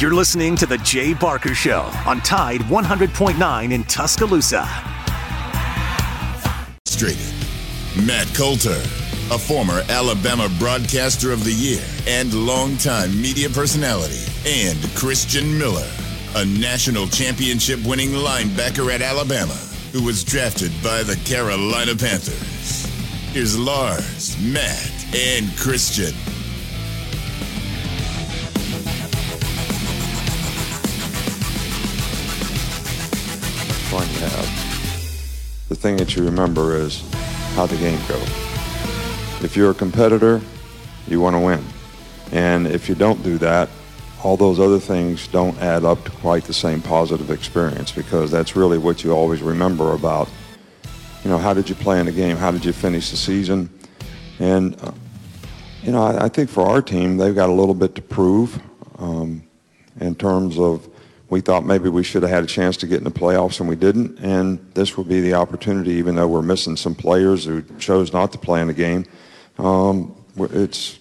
You're listening to The Jay Barker Show on Tide 100.9 in Tuscaloosa. Straight. Matt Coulter, a former Alabama Broadcaster of the Year and longtime media personality, and Christian Miller, a national championship winning linebacker at Alabama who was drafted by the Carolina Panthers. Here's Lars, Matt, and Christian. Thing that you remember is how the game goes. If you're a competitor, you want to win. And if you don't do that, all those other things don't add up to quite the same positive experience because that's really what you always remember about, you know, how did you play in the game? How did you finish the season? And, uh, you know, I, I, think for our team, they've got a little bit to prove um, in terms of we thought maybe we should have had a chance to get in the playoffs and we didn't. And this will be the opportunity, even though we're missing some players who chose not to play in the game. Um, it's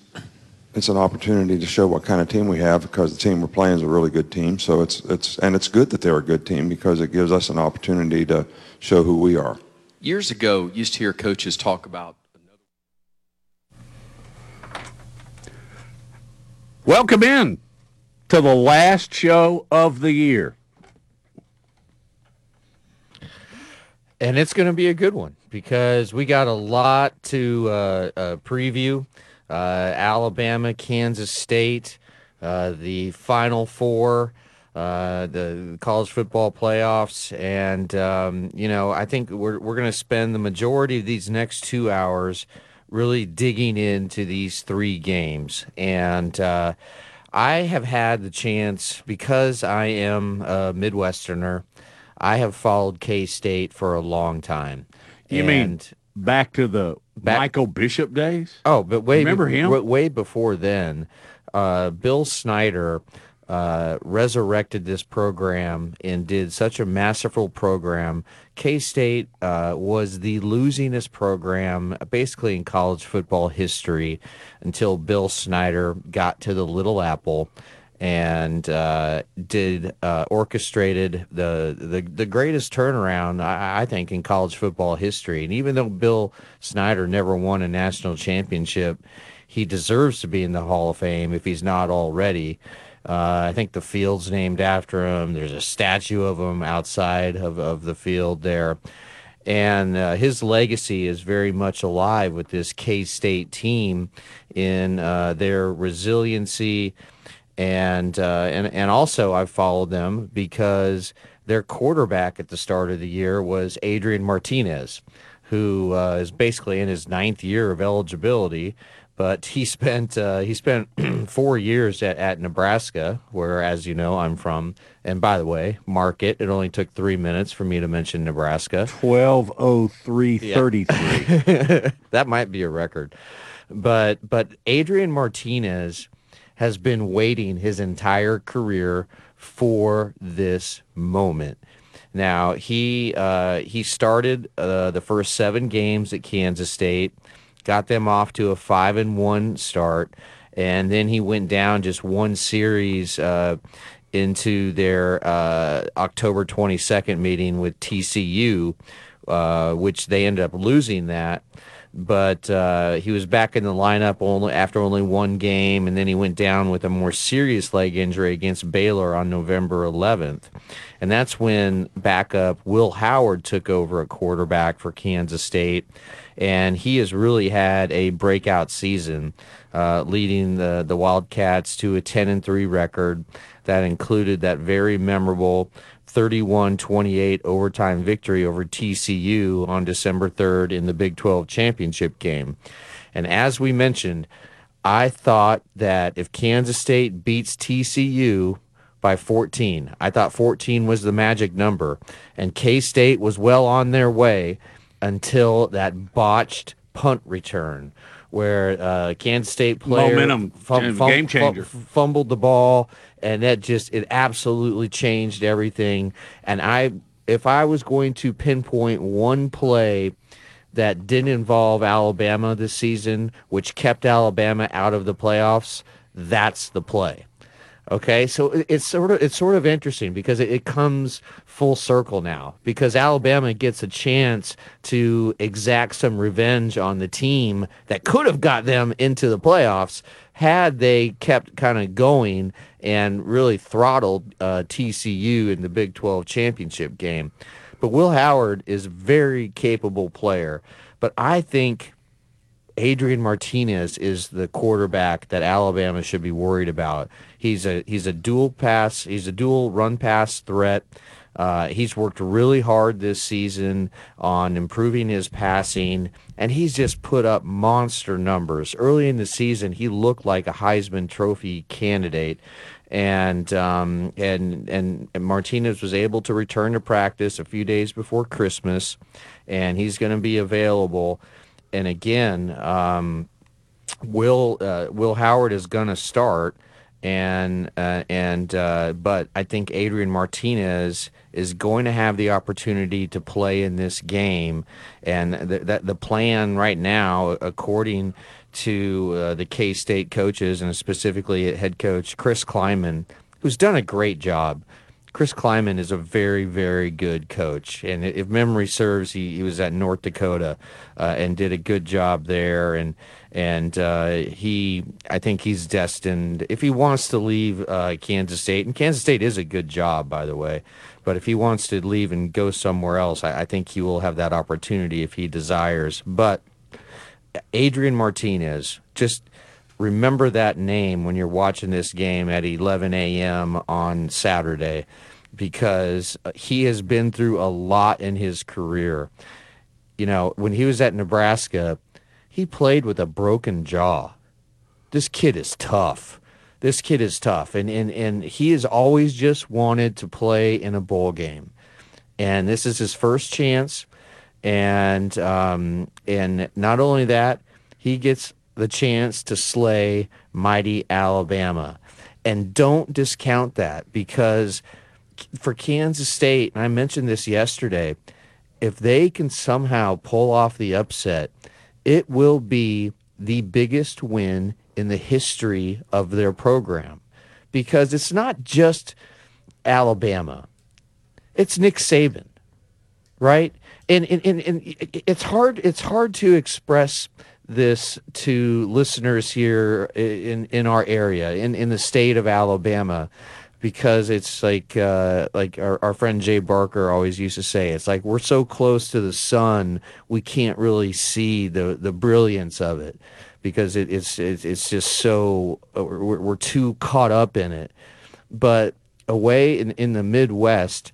it's an opportunity to show what kind of team we have because the team we're playing is a really good team. So it's it's and it's good that they're a good team because it gives us an opportunity to show who we are. Years ago, used to hear coaches talk about. Welcome in to the last show of the year. And it's going to be a good one because we got a lot to uh, uh, preview. Uh, Alabama, Kansas State, uh, the Final Four, uh, the college football playoffs, and um, you know I think we're we're going to spend the majority of these next two hours really digging into these three games and uh, I have had the chance because I am a Midwesterner. I have followed K State for a long time. You and mean back to the back, Michael Bishop days? Oh, but way remember be, him? Way before then, uh, Bill Snyder uh, resurrected this program and did such a masterful program. K State uh, was the losingest program basically in college football history until Bill Snyder got to the Little Apple and uh, did uh, orchestrated the, the the greatest turnaround I, I, think in college football history. And even though Bill Snyder never won a national championship, he deserves to be in the Hall of Fame if he's not already. Uh, I think the field's named after him. There's a statue of him outside of, of the field there. And uh, his legacy is very much alive with this K State team in uh, their resiliency. And, uh, and, and also, I've followed them because their quarterback at the start of the year was Adrian Martinez, who uh, is basically in his ninth year of eligibility but he spent uh, he spent four years at, at Nebraska, where, as you know, I'm from. And by the way, mark it. It only took three minutes for me to mention Nebraska. Twelve oh three thirty three. That might be a record, but but Adrian Martinez has been waiting his entire career for this moment. Now he uh, he started uh, the first seven games at Kansas State got them off to a five and one start, and then he went down just one series uh, into their uh, October 22nd meeting with TCU, uh, which they ended up losing that. But uh, he was back in the lineup only after only one game, and then he went down with a more serious leg injury against Baylor on November 11th, and that's when backup Will Howard took over at quarterback for Kansas State and he has really had a breakout season, uh, leading the the Wildcats to a 10 and 3 record that included that very memorable 31-28 overtime victory over TCU on December 3rd in the Big 12 championship game. And as we mentioned, I thought that if Kansas State beats TCU by 14, I thought 14 was the magic number, and K State was well on their way until that botched punt return where uh, Kansas State player momentum fum, fum, game changer fum, fumbled the ball, and that just it absolutely changed everything. And I, if I was going to pinpoint one play that didn't involve Alabama this season, which kept Alabama out of the playoffs, that's the play. Okay, so it's sort of it's sort of interesting because it, it, comes full circle now because Alabama gets a chance to exact some revenge on the team that could have got them into the playoffs had they kept kind of going and really throttled uh, TCU in the Big 12 championship game. But Will Howard is a very capable player, but I think Adrian Martinez is the quarterback that Alabama should be worried about. He's a he's a dual pass, he's a dual run pass threat. Uh, he's worked really hard this season on improving his passing, and he's just put up monster numbers. Early in the season, he looked like a Heisman Trophy candidate, and um, and and Martinez was able to return to practice a few days before Christmas, and he's going to be available and again, um, Will uh, Will Howard is going to start, and uh, and uh, but I think Adrian Martinez is going to have the opportunity to play in this game, and that the, the plan right now, according to uh, the K State coaches and specifically head coach Chris Klieman, who's done a great job Chris Klieman is a very, very good coach, and if memory serves, he, he was at North Dakota uh, and did a good job there. And and uh, he, I think he's destined. If he wants to leave uh, Kansas State, and Kansas State is a good job, by the way, but if he wants to leave and go somewhere else, I, I think he will have that opportunity if he desires. But Adrian Martinez, just remember that name when you're watching this game at 11 a.m. on Saturday because uh, he has been through a lot in his career. You know, when he was at Nebraska, he played with a broken jaw. This kid is tough. This kid is tough. And, and, and he has always just wanted to play in a bowl game. And this is his first chance. And, um, and not only that, he gets the chance to slay mighty Alabama. And don't discount that because for Kansas State, and I mentioned this yesterday, if they can somehow pull off the upset, it will be the biggest win in the history of their program because it's not just Alabama, it's Nick Saban, right? And, and, and, and it's hard it's hard to express this to listeners here in in our area in in the state of Alabama because it's like uh, like our, our friend Jay Barker always used to say it's like we're so close to the sun we can't really see the the brilliance of it because it, it's, it's just so uh, we're, we're too caught up in it. But away in in the Midwest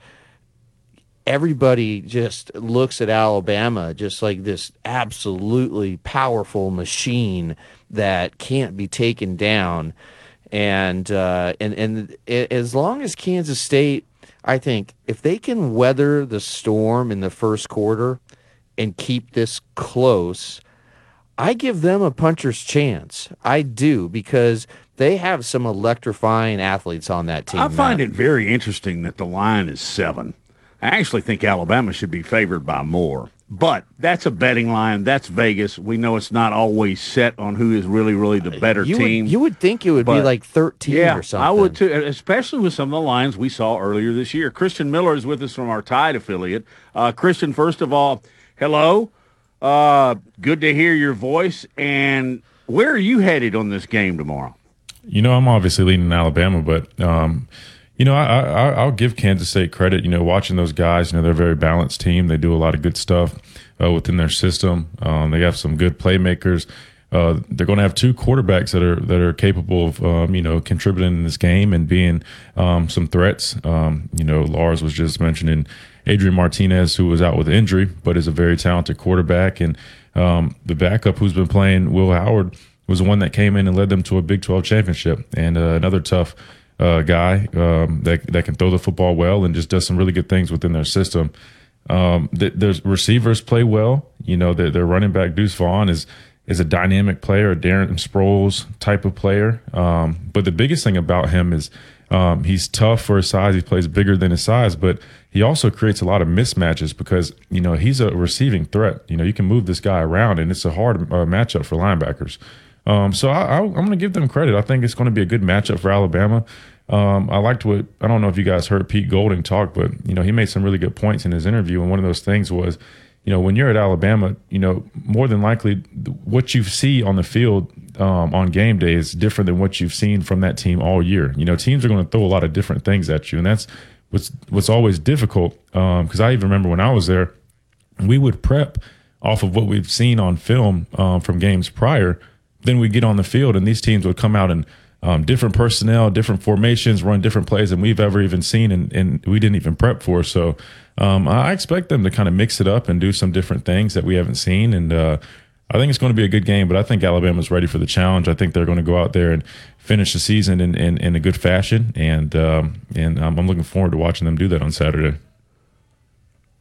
everybody just looks at Alabama just like this absolutely powerful machine that can't be taken down. And uh, and and as long as Kansas State, I think if they can weather the storm in the first quarter and keep this close, I give them a puncher's chance. I do because they have some electrifying athletes on that team. I find it very interesting that the line is seven. I actually think Alabama should be favored by more. But that's a betting line. That's Vegas. We know it's not always set on who is really, really the better you team. Would, you would think it would but, be like 13 yeah, or something. I would too, especially with some of the lines we saw earlier this year. Christian Miller is with us from our Tide affiliate. Uh, Christian, first of all, hello. Uh, good to hear your voice. And where are you headed on this game tomorrow? You know, I'm obviously leaning Alabama, but um, – you know, I, I I'll give Kansas State credit. You know, watching those guys, you know, they're a very balanced team. They do a lot of good stuff uh, within their system. Um, they have some good playmakers. Uh, they're going to have two quarterbacks that are that are capable of um, you know contributing in this game and being um, some threats. Um, you know, Lars was just mentioning Adrian Martinez, who was out with injury, but is a very talented quarterback, and um, the backup who's been playing, Will Howard, was the one that came in and led them to a Big 12 championship, and uh, another tough uh, guy um, that that can throw the football well and just does some really good things within their system. Um, th- there's receivers play well. You know, their, their running back Deuce Vaughn is is a dynamic player, a Darren Sproles type of player. Um, but the biggest thing about him is um, he's tough for his size. He plays bigger than his size, but he also creates a lot of mismatches because you know he's a receiving threat. You know, you can move this guy around, and it's a hard uh, matchup for linebackers. Um, so I, am going to give them credit. I think it's going to be a good matchup for Alabama. Um, I liked what I don't know if you guys heard Pete Golding talk, but you know he made some really good points in his interview, and one of those things was, you know, when you're at Alabama, you know, more than likely what you see on the field um, on game day is different than what you've seen from that team all year. You know, teams are going to throw a lot of different things at you, and that's what's what's always difficult. Because um, I even remember when I was there, we would prep off of what we've seen on film um, from games prior. Then we get on the field, and these teams would come out and um, different personnel, different formations, run different plays than we've ever even seen, and, and we didn't even prep for. So um, I expect them to kind of mix it up and do some different things that we haven't seen. And uh, I think it's going to be a good game, but I think Alabama's ready for the challenge. I think they're going to go out there and finish the season in, in, in a good fashion, and um, and I'm looking forward to watching them do that on Saturday.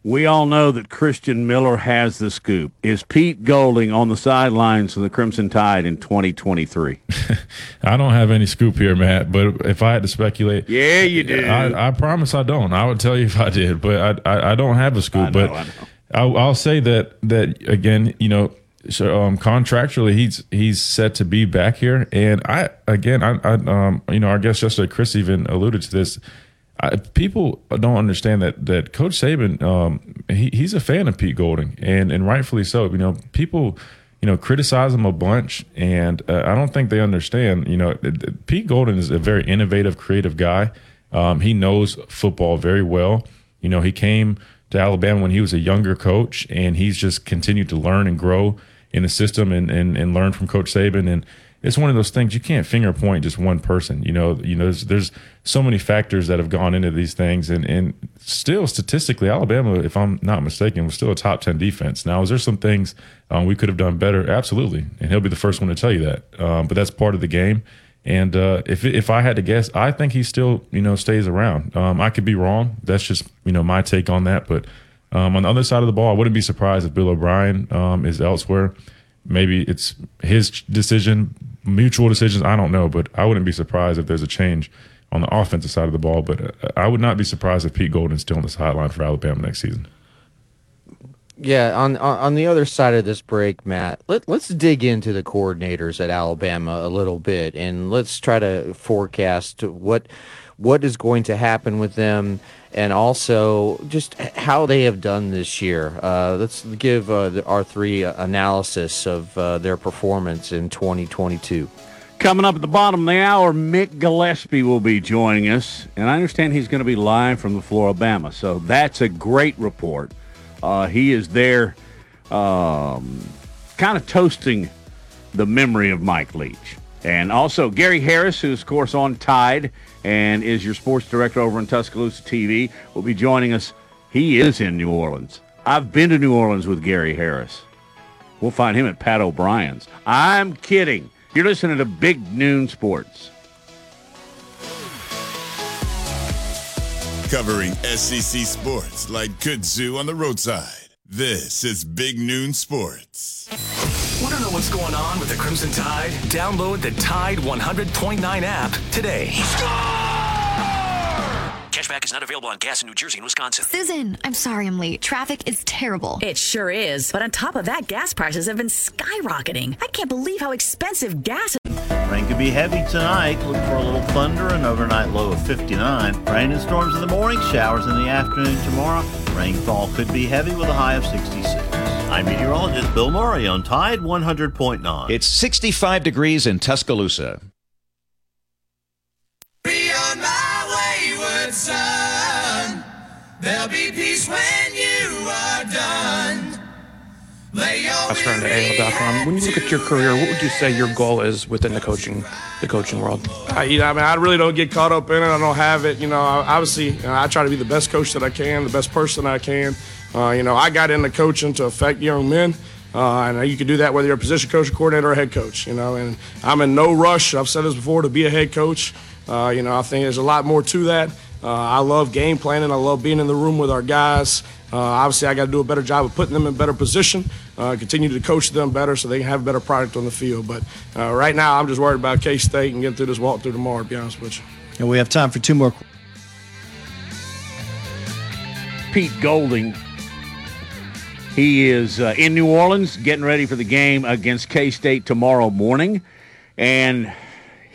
We all know that Christian Miller has the scoop. Is Pete Golding on the sidelines of the Crimson Tide in 2023? I don't have any scoop here, Matt. But if I had to speculate, yeah, you do. I, I promise I don't. I would tell you if I did, but I I, I don't have a scoop. Know, but I'll, I'll, say that that again, you know. So um, contractually, he's he's set to be back here, and I again, I, I um, you know, I guess yesterday Chris even alluded to this I, people don't understand that that Coach Saban, um, he, he's a fan of Pete Golding, and and rightfully so. You know, people, you know, criticize him a bunch, and uh, I don't think they understand. You know, Pete Golding is a very innovative, creative guy. Um, he knows football very well. You know, he came to Alabama when he was a younger coach, and he's just continued to learn and grow in the system and and, and learn from Coach Saban and it's one of those things you can't finger point just one person. You know, you know, there's, there's so many factors that have gone into these things, and and still statistically, Alabama, if I'm not mistaken, was still a top ten defense. Now, is there some things um, we could have done better? Absolutely, and he'll be the first one to tell you that. Um, but that's part of the game. And uh, if if I had to guess, I think he still you know stays around. Um, I could be wrong. That's just you know my take on that. But um, on the other side of the ball, I wouldn't be surprised if Bill O'Brien um, is elsewhere maybe it's his decision, mutual decisions. I don't know, but I wouldn't be surprised if there's a change on the offensive side of the ball. But uh, I would not be surprised if Pete Golding's still on the sideline for Alabama next season. Yeah, on on the other side of this break, Matt, let, let's dig into the coordinators at Alabama a little bit, and let's try to forecast what what is going to happen with them and also just how they have done this year. Uh, let's give uh, the, our three analysis of uh, their performance in 2022. Coming up at the bottom of the hour, Mick Gillespie will be joining us, and I understand he's going to be live from the Flora-Bama, so that's a great report. Uh, he is there, um, kind of toasting the memory of Mike Leach. And also Gary Harris, who's of course on Tide and is your sports director over in Tuscaloosa TV, will be joining us. He is in New Orleans. I've been to New Orleans with Gary Harris. We'll find him at Pat O'Brien's. I'm kidding. You're listening to Big Noon Sports. Covering SEC sports like kudzu on the roadside. This is Big Noon Sports. Want to know what's going on with the Crimson Tide? Download the Tide 100.9 app today. Cashback is not available on gas in New Jersey and Wisconsin. Susan, I'm sorry I'm late. Traffic is terrible. It sure is. But on top of that, gas prices have been skyrocketing. I can't believe how expensive gas is. Rain could be heavy tonight. Look for a little thunder, an overnight low of 59. Rain and storms in the morning, showers in the afternoon tomorrow. Rainfall could be heavy with a high of 66. I'm meteorologist Bill Murray on Tide 100.9. It's 65 degrees in Tuscaloosa. Beyond my wayward son, there'll be peace when you are done. Let's turn to AL.com. When you look at your career, what would you say your goal is within the coaching, the coaching world? I, you know, I mean, I really don't get caught up in it. I don't have it. You know, obviously, you know, I try to be the best coach that I can, the best person I can. Uh, you know, I got into coaching to affect young men. Uh, and you can do that whether you're a position coach, coordinator, or head coach. You know, and I'm in no rush. I've said this before to be a head coach. Uh, you know, I think there's a lot more to that. Uh, I love game planning. I love being in the room with our guys. Uh, obviously, I got to do a better job of putting them in better position, uh, continue to coach them better so they can have a better product on the field. But uh, right now, I'm just worried about K State and getting through this walk through tomorrow, to be honest with you. And we have time for two more. Pete Golding. He is uh, in New Orleans getting ready for the game against K State tomorrow morning. And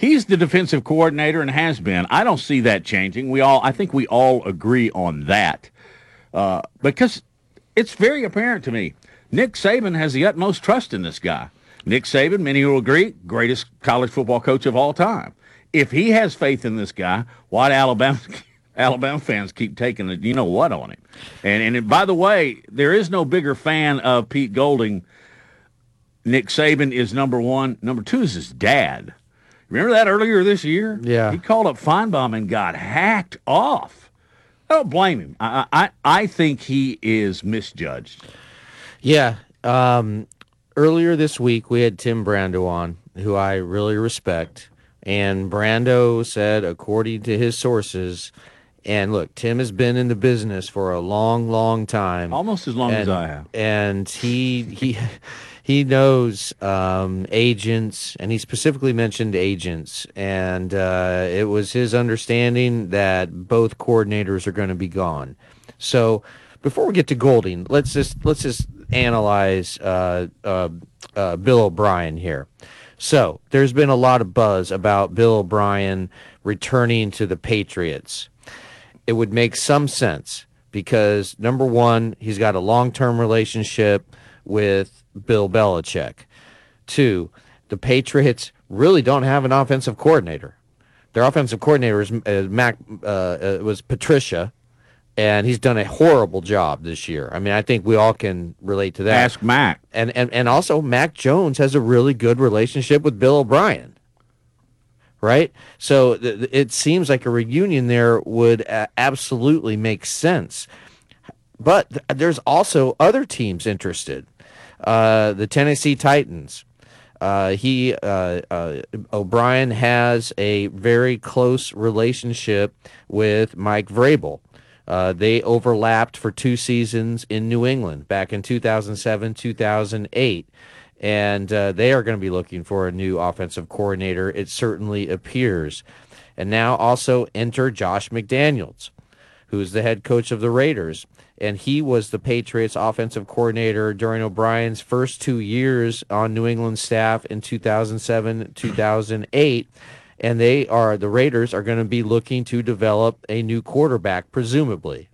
He's the defensive coordinator and has been. I don't see that changing. We all, I think we all agree on that uh, because it's very apparent to me. Nick Saban has the utmost trust in this guy. Nick Saban, many will agree, greatest college football coach of all time. If he has faith in this guy, why do Alabama Alabama fans keep taking the you know what on him? And and by the way, there is no bigger fan of Pete Golding. Nick Saban is number one. Number two is his dad. Remember that earlier this year? Yeah. He called up Finebaum and got hacked off. I don't blame him. I I, I think he is misjudged. Yeah. Um, earlier this week, we had Tim Brando on, who I really respect. And Brando said, according to his sources, and look, Tim has been in the business for a long, long time, almost as long and, as I have. And he he he knows um, agents, and he specifically mentioned agents. And uh, it was his understanding that both coordinators are going to be gone. So before we get to Golding, let's just let's just analyze uh, uh, uh, Bill O'Brien here. So there's been a lot of buzz about Bill O'Brien returning to the Patriots. It would make some sense because number one, he's got a long-term relationship with Bill Belichick. Two, the Patriots really don't have an offensive coordinator. Their offensive coordinator is uh, Mac uh, uh, was Patricia, and he's done a horrible job this year. I mean, I think we all can relate to that. Ask Mac. And and and also Mac Jones has a really good relationship with Bill O'Brien. Right? So th- th- it seems like a reunion there would uh, absolutely make sense. But th- there's also other teams interested. Uh, the Tennessee Titans. Uh, he uh, uh, O'Brien has a very close relationship with Mike Vrabel. Uh, they overlapped for two seasons in New England back in 2007, 2008. And uh, they are going to be looking for a new offensive coordinator, it certainly appears. And now also enter Josh McDaniels, who's the head coach of the Raiders. And he was the Patriots offensive coordinator during O'Brien's first two years on New England staff in 2007, 2008 and they are the Raiders are going to be looking to develop a new quarterback, presumably.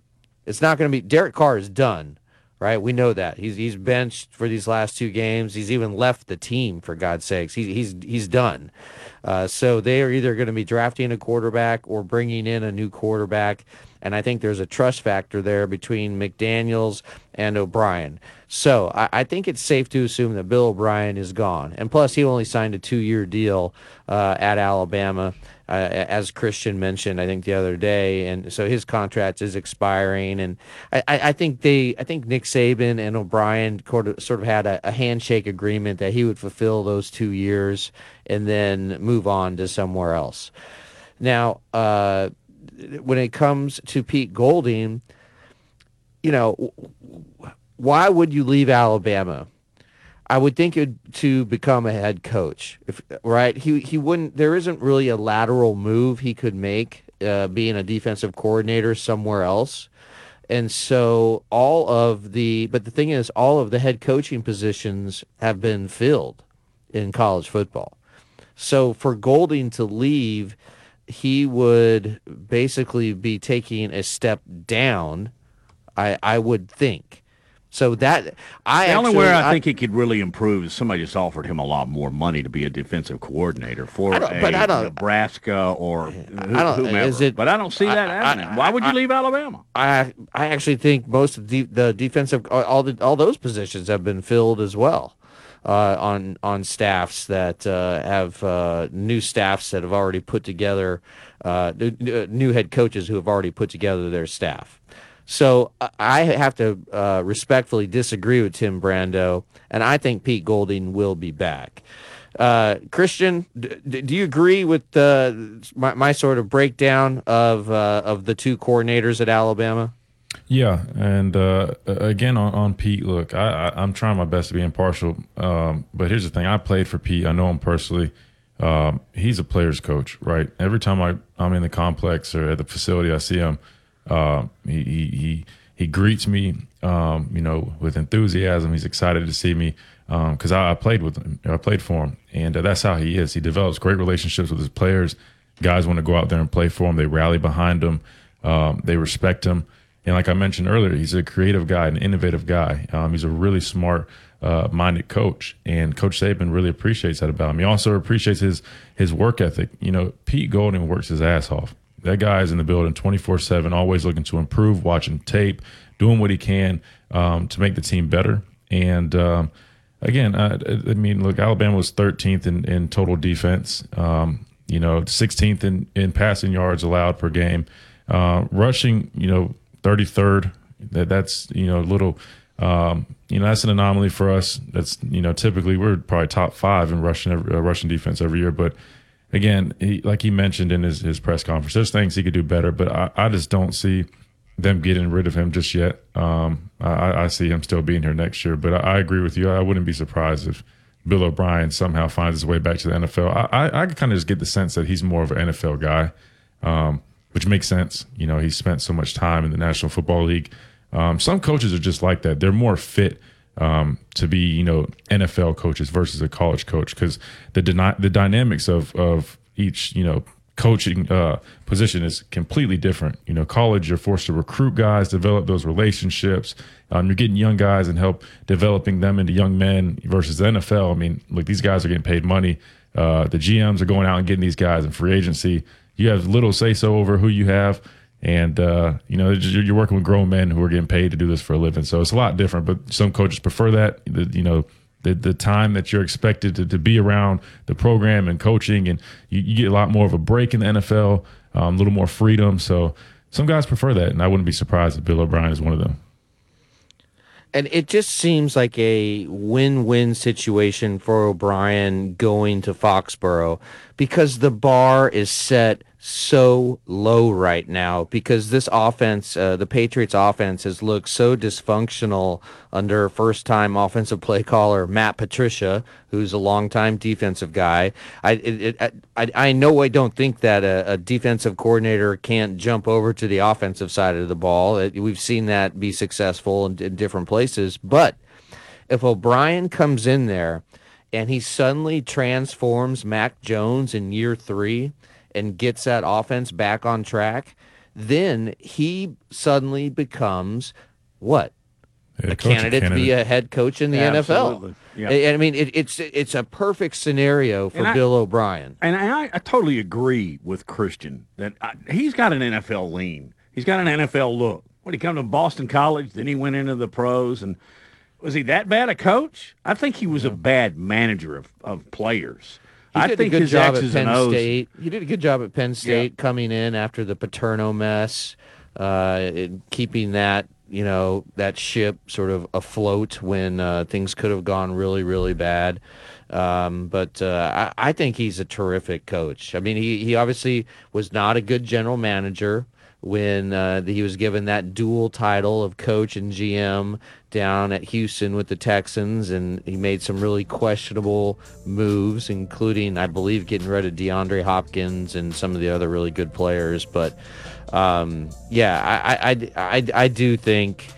It's not going to be Derek Carr is done, right? We know that he's he's benched for these last two games. He's even left the team for God's sakes. He's he's he's done. Uh, so they are either going to be drafting a quarterback or bringing in a new quarterback. And I think there's a trust factor there between McDaniels and O'Brien. So I, I think it's safe to assume that Bill O'Brien is gone. And plus, he only signed a two year deal uh, at Alabama. Uh, as Christian mentioned, I think the other day, and so his contract is expiring, and I, I think they, I think Nick Saban and O'Brien sort of, had a, a handshake agreement that he would fulfill those two years and then move on to somewhere else. Now, uh, when it comes to Pete Golding, you know, why would you leave Alabama? I would think it to become a head coach, if right. He he wouldn't. There isn't really a lateral move he could make, uh, being a defensive coordinator somewhere else. And so all of the, but the thing is, all of the head coaching positions have been filled in college football. So for Golding to leave, he would basically be taking a step down. I I would think. So that I the only where I, think he could really improve is somebody just offered him a lot more money to be a defensive coordinator for I a but I don't- Nebraska or I whomever. is it- but I don't see that I- happening. I- Why would you I- leave Alabama? I I actually think most of the the defensive all the all those positions have been filled as well. Uh, on on staffs that uh, have uh, new staffs that have already put together uh, new, new head coaches who have already put together their staff. So I- I have to uh, respectfully disagree with Tim Brando, and I think Pete Golding will be back. Uh, Christian, d- do you agree with uh, my, my sort of breakdown of uh, of the two coordinators at Alabama? Yeah, and uh, again on, on Pete, look, I, I'm trying my best to be impartial, um, but here's the thing: I played for Pete. I know him personally. Um, he's a player's coach, right? Every time I, I'm in the complex or at the facility, I see him. Uh, he, he he he greets me, um, you know, with enthusiasm. He's excited to see me. because I, I played with him, I played for him, and uh, that's how he is. He develops great relationships with his players. Guys want to go out there and play for him. They rally behind him. Um, they respect him. And like I mentioned earlier, he's a creative guy, an innovative guy. Um, he's a really smart uh, minded coach, and Coach Saban really appreciates that about him. He also appreciates his his work ethic. You know, Pete Golding works his ass off. That guy is in the building twenty four seven, always looking to improve, watching tape, doing what he can um, to make the team better. And um, again, I, I, mean, look, Alabama was thirteenth in, in total defense. Um, you know, sixteenth in in passing yards allowed per game. Uh, rushing, you know, thirty third. That that's you know a little um, you know, that's an anomaly for us. That's you know, typically we're probably top five in Russian uh, Russian defense every year. But again, he, like he mentioned in his, his press conference, there's things he could do better. But I, I just don't see them getting rid of him just yet. Um, I, I, see him still being here next year. But I, I, agree with you. I wouldn't be surprised if Bill O'Brien somehow finds his way back to the NFL. I, I, kind of just get the sense that he's more of an NFL guy, um, which makes sense. You know, he spent so much time in the National Football League. Um, some coaches are just like that. They're more fit um, to be, you know, NFL coaches versus a college coach because the the dynamics of of each, you know, coaching uh, position is completely different. You know, college you're forced to recruit guys, develop those relationships. Um, you're getting young guys and help developing them into young men versus the NFL. I mean, look, these guys are getting paid money. Uh, the GMs are going out and getting these guys in free agency. You have little say so over who you have. And uh, you know you're working with grown men who are getting paid to do this for a living, so it's a lot different. But some coaches prefer that. You know, the the time that you're expected to, to be around the program and coaching, and you, you get a lot more of a break in the NFL, um, a little more freedom. So some guys prefer that, and I wouldn't be surprised if Bill O'Brien is one of them. And it just seems like a win-win situation for O'Brien going to Foxborough because the bar is set so low right now because this offense, uh, the Patriots offense has looked so dysfunctional under first time offensive play caller Matt Patricia, who's a longtime defensive guy. I, it, it, I, I know I don't think that a, a, defensive coordinator can't jump over to the offensive side of the ball. It, we've seen that be successful in, in different places. But if O'Brien comes in there and he suddenly transforms Mac Jones in year three, and gets that offense back on track, then he suddenly becomes what? a candidate, candidate, to be a head coach in the yeah, NFL. Yeah. I mean, it, it's it's a perfect scenario for Bill O'Brien. And I, I, totally agree with Christian that I, he's got an NFL lean. He's got an NFL look. When he come to Boston College, then he went into the pros. And was he that bad a coach? I think he was a bad manager of, of players. He I think a good job at Penn State. He did a good job at Penn State yeah. coming in after the Paterno mess, uh, keeping that you know that ship sort of afloat when uh, things could have gone really really bad. Um, but uh, I, I, think he's a terrific coach. I mean, he he obviously was not a good general manager when uh, he was given that dual title of coach and GM down at Houston with the Texans, and he made some really questionable moves, including, I believe, getting rid of DeAndre Hopkins and some of the other really good players. But um, yeah, I, I, I, I do think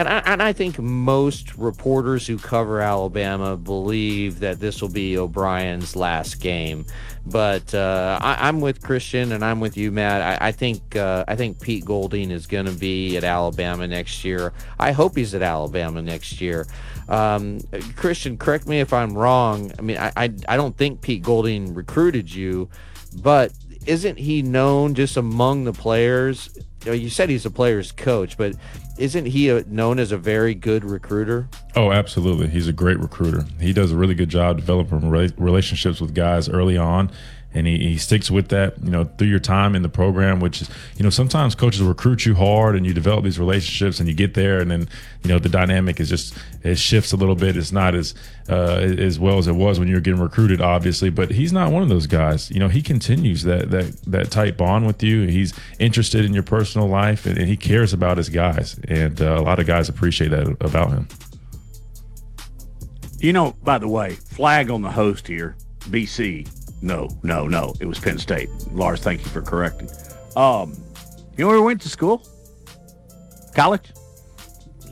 and I, and I think most reporters who cover Alabama believe that this will be O'Brien's last game. But uh, I, am with Christian and I'm with you, Matt. I, I think uh, I think Pete Golding is going to be at Alabama next year. I hope he's at Alabama next year. Um, Christian, correct me if I'm wrong. I mean, I, I I don't think Pete Golding recruited you, but isn't he known just among the players? You said he's a player's coach, but isn't he a, known as a very good recruiter? Oh, absolutely. He's a great recruiter. He does a really good job developing relationships with guys early on and he, he sticks with that, you know, through your time in the program, which is, you know, sometimes coaches recruit you hard and you develop these relationships and you get there and then, you know, the dynamic is just, it shifts a little bit. It's not as, uh, as well as it was when you were getting recruited, obviously, but he's not one of those guys. You know, he continues that, that, that tight bond with you. He's interested in your personal life and, and he cares about his guys. And uh, a lot of guys appreciate that about him. You know, by the way, flag on the host here, BC no, no, no. It was Penn State. Lars, thank you for correcting. Um, you know where he went to school? College?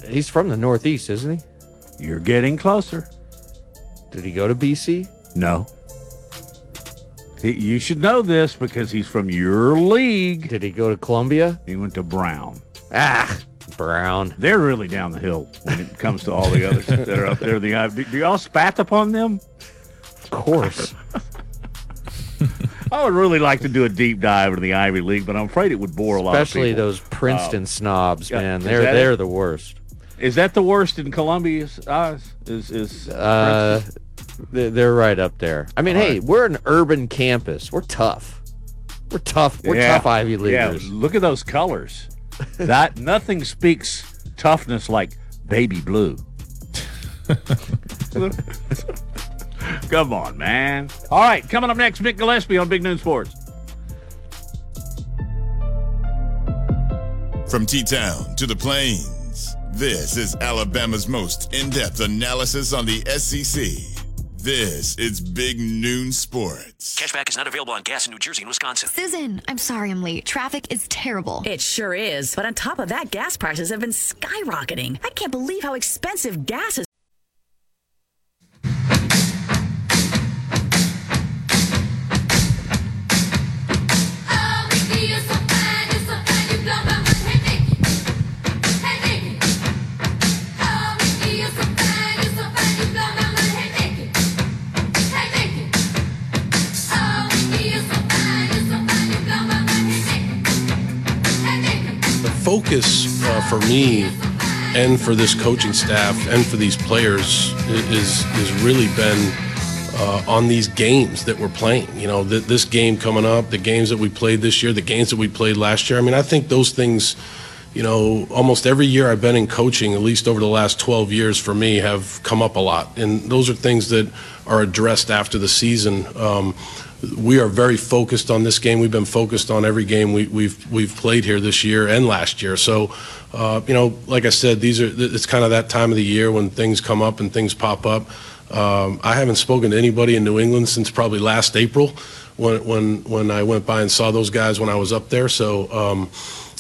He's from the Northeast, isn't he? You're getting closer. Did he go to BC? No. He, you should know this because he's from your league. Did he go to Columbia? He went to Brown. Ah, Brown. They're really down the hill when it comes to all the others that are up there. The Ivy. Do y'all spat upon them? Of course. I would really like to do a deep dive into the Ivy League, but I'm afraid it would bore a lot of people. Especially those Princeton Uh, snobs, man. is They're they're it? the worst. Is that the worst in Columbia's eyes? Is is Uh, they- they're right up there. I mean, All hey, right. we're an urban campus. We're tough. We're tough. We're Yeah. tough Ivy Leaguers. Yeah, look at those colors. that nothing speaks toughness like baby blue. Come on, man. All right, coming up next, Mick Gillespie on Big Noon Sports. From T Town to the Plains, this is Alabama's most in depth analysis on the SEC. This is Big Noon Sports. Cashback is not available on gas in New Jersey and Wisconsin. Susan, I'm sorry I'm late. Traffic is terrible. It sure is. But on top of that, gas prices have been skyrocketing. I can't believe how expensive gas is. Focus uh, for me and for this coaching staff and for these players is is really been uh, on these games that we're playing. You know, th- this game coming up, the games that we played this year, the games that we played last year. I mean, I think those things. You know, almost every year I've been in coaching, at least over the last 12 years for me, have come up a lot. And those are things that are addressed after the season. Um, we are very focused on this game. We've been focused on every game we, we've we've played here this year and last year. So, uh, you know, like I said, these are it's kind of that time of the year when things come up and things pop up. Um, I haven't spoken to anybody in New England since probably last April, when when when I went by and saw those guys when I was up there. So. Um,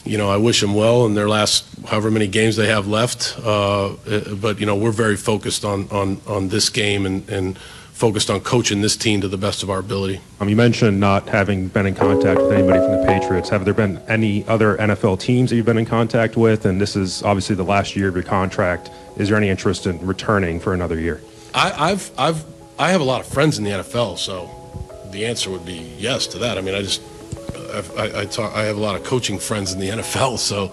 you know, I wish them well in their last however many games they have left. Uh, uh, but you know, we're very focused on on on this game and and focused on coaching this team to the best of our ability. Um, you mentioned not having been in contact with anybody from the Patriots. Have there been any other NFL teams that you've been in contact with? And this is obviously the last year of your contract. Is there any interest in returning for another year? I, I've I've I have a lot of friends in the NFL, so the answer would be yes to that. I mean, I just I've, I I, talk, I have a lot of coaching friends in the NFL, so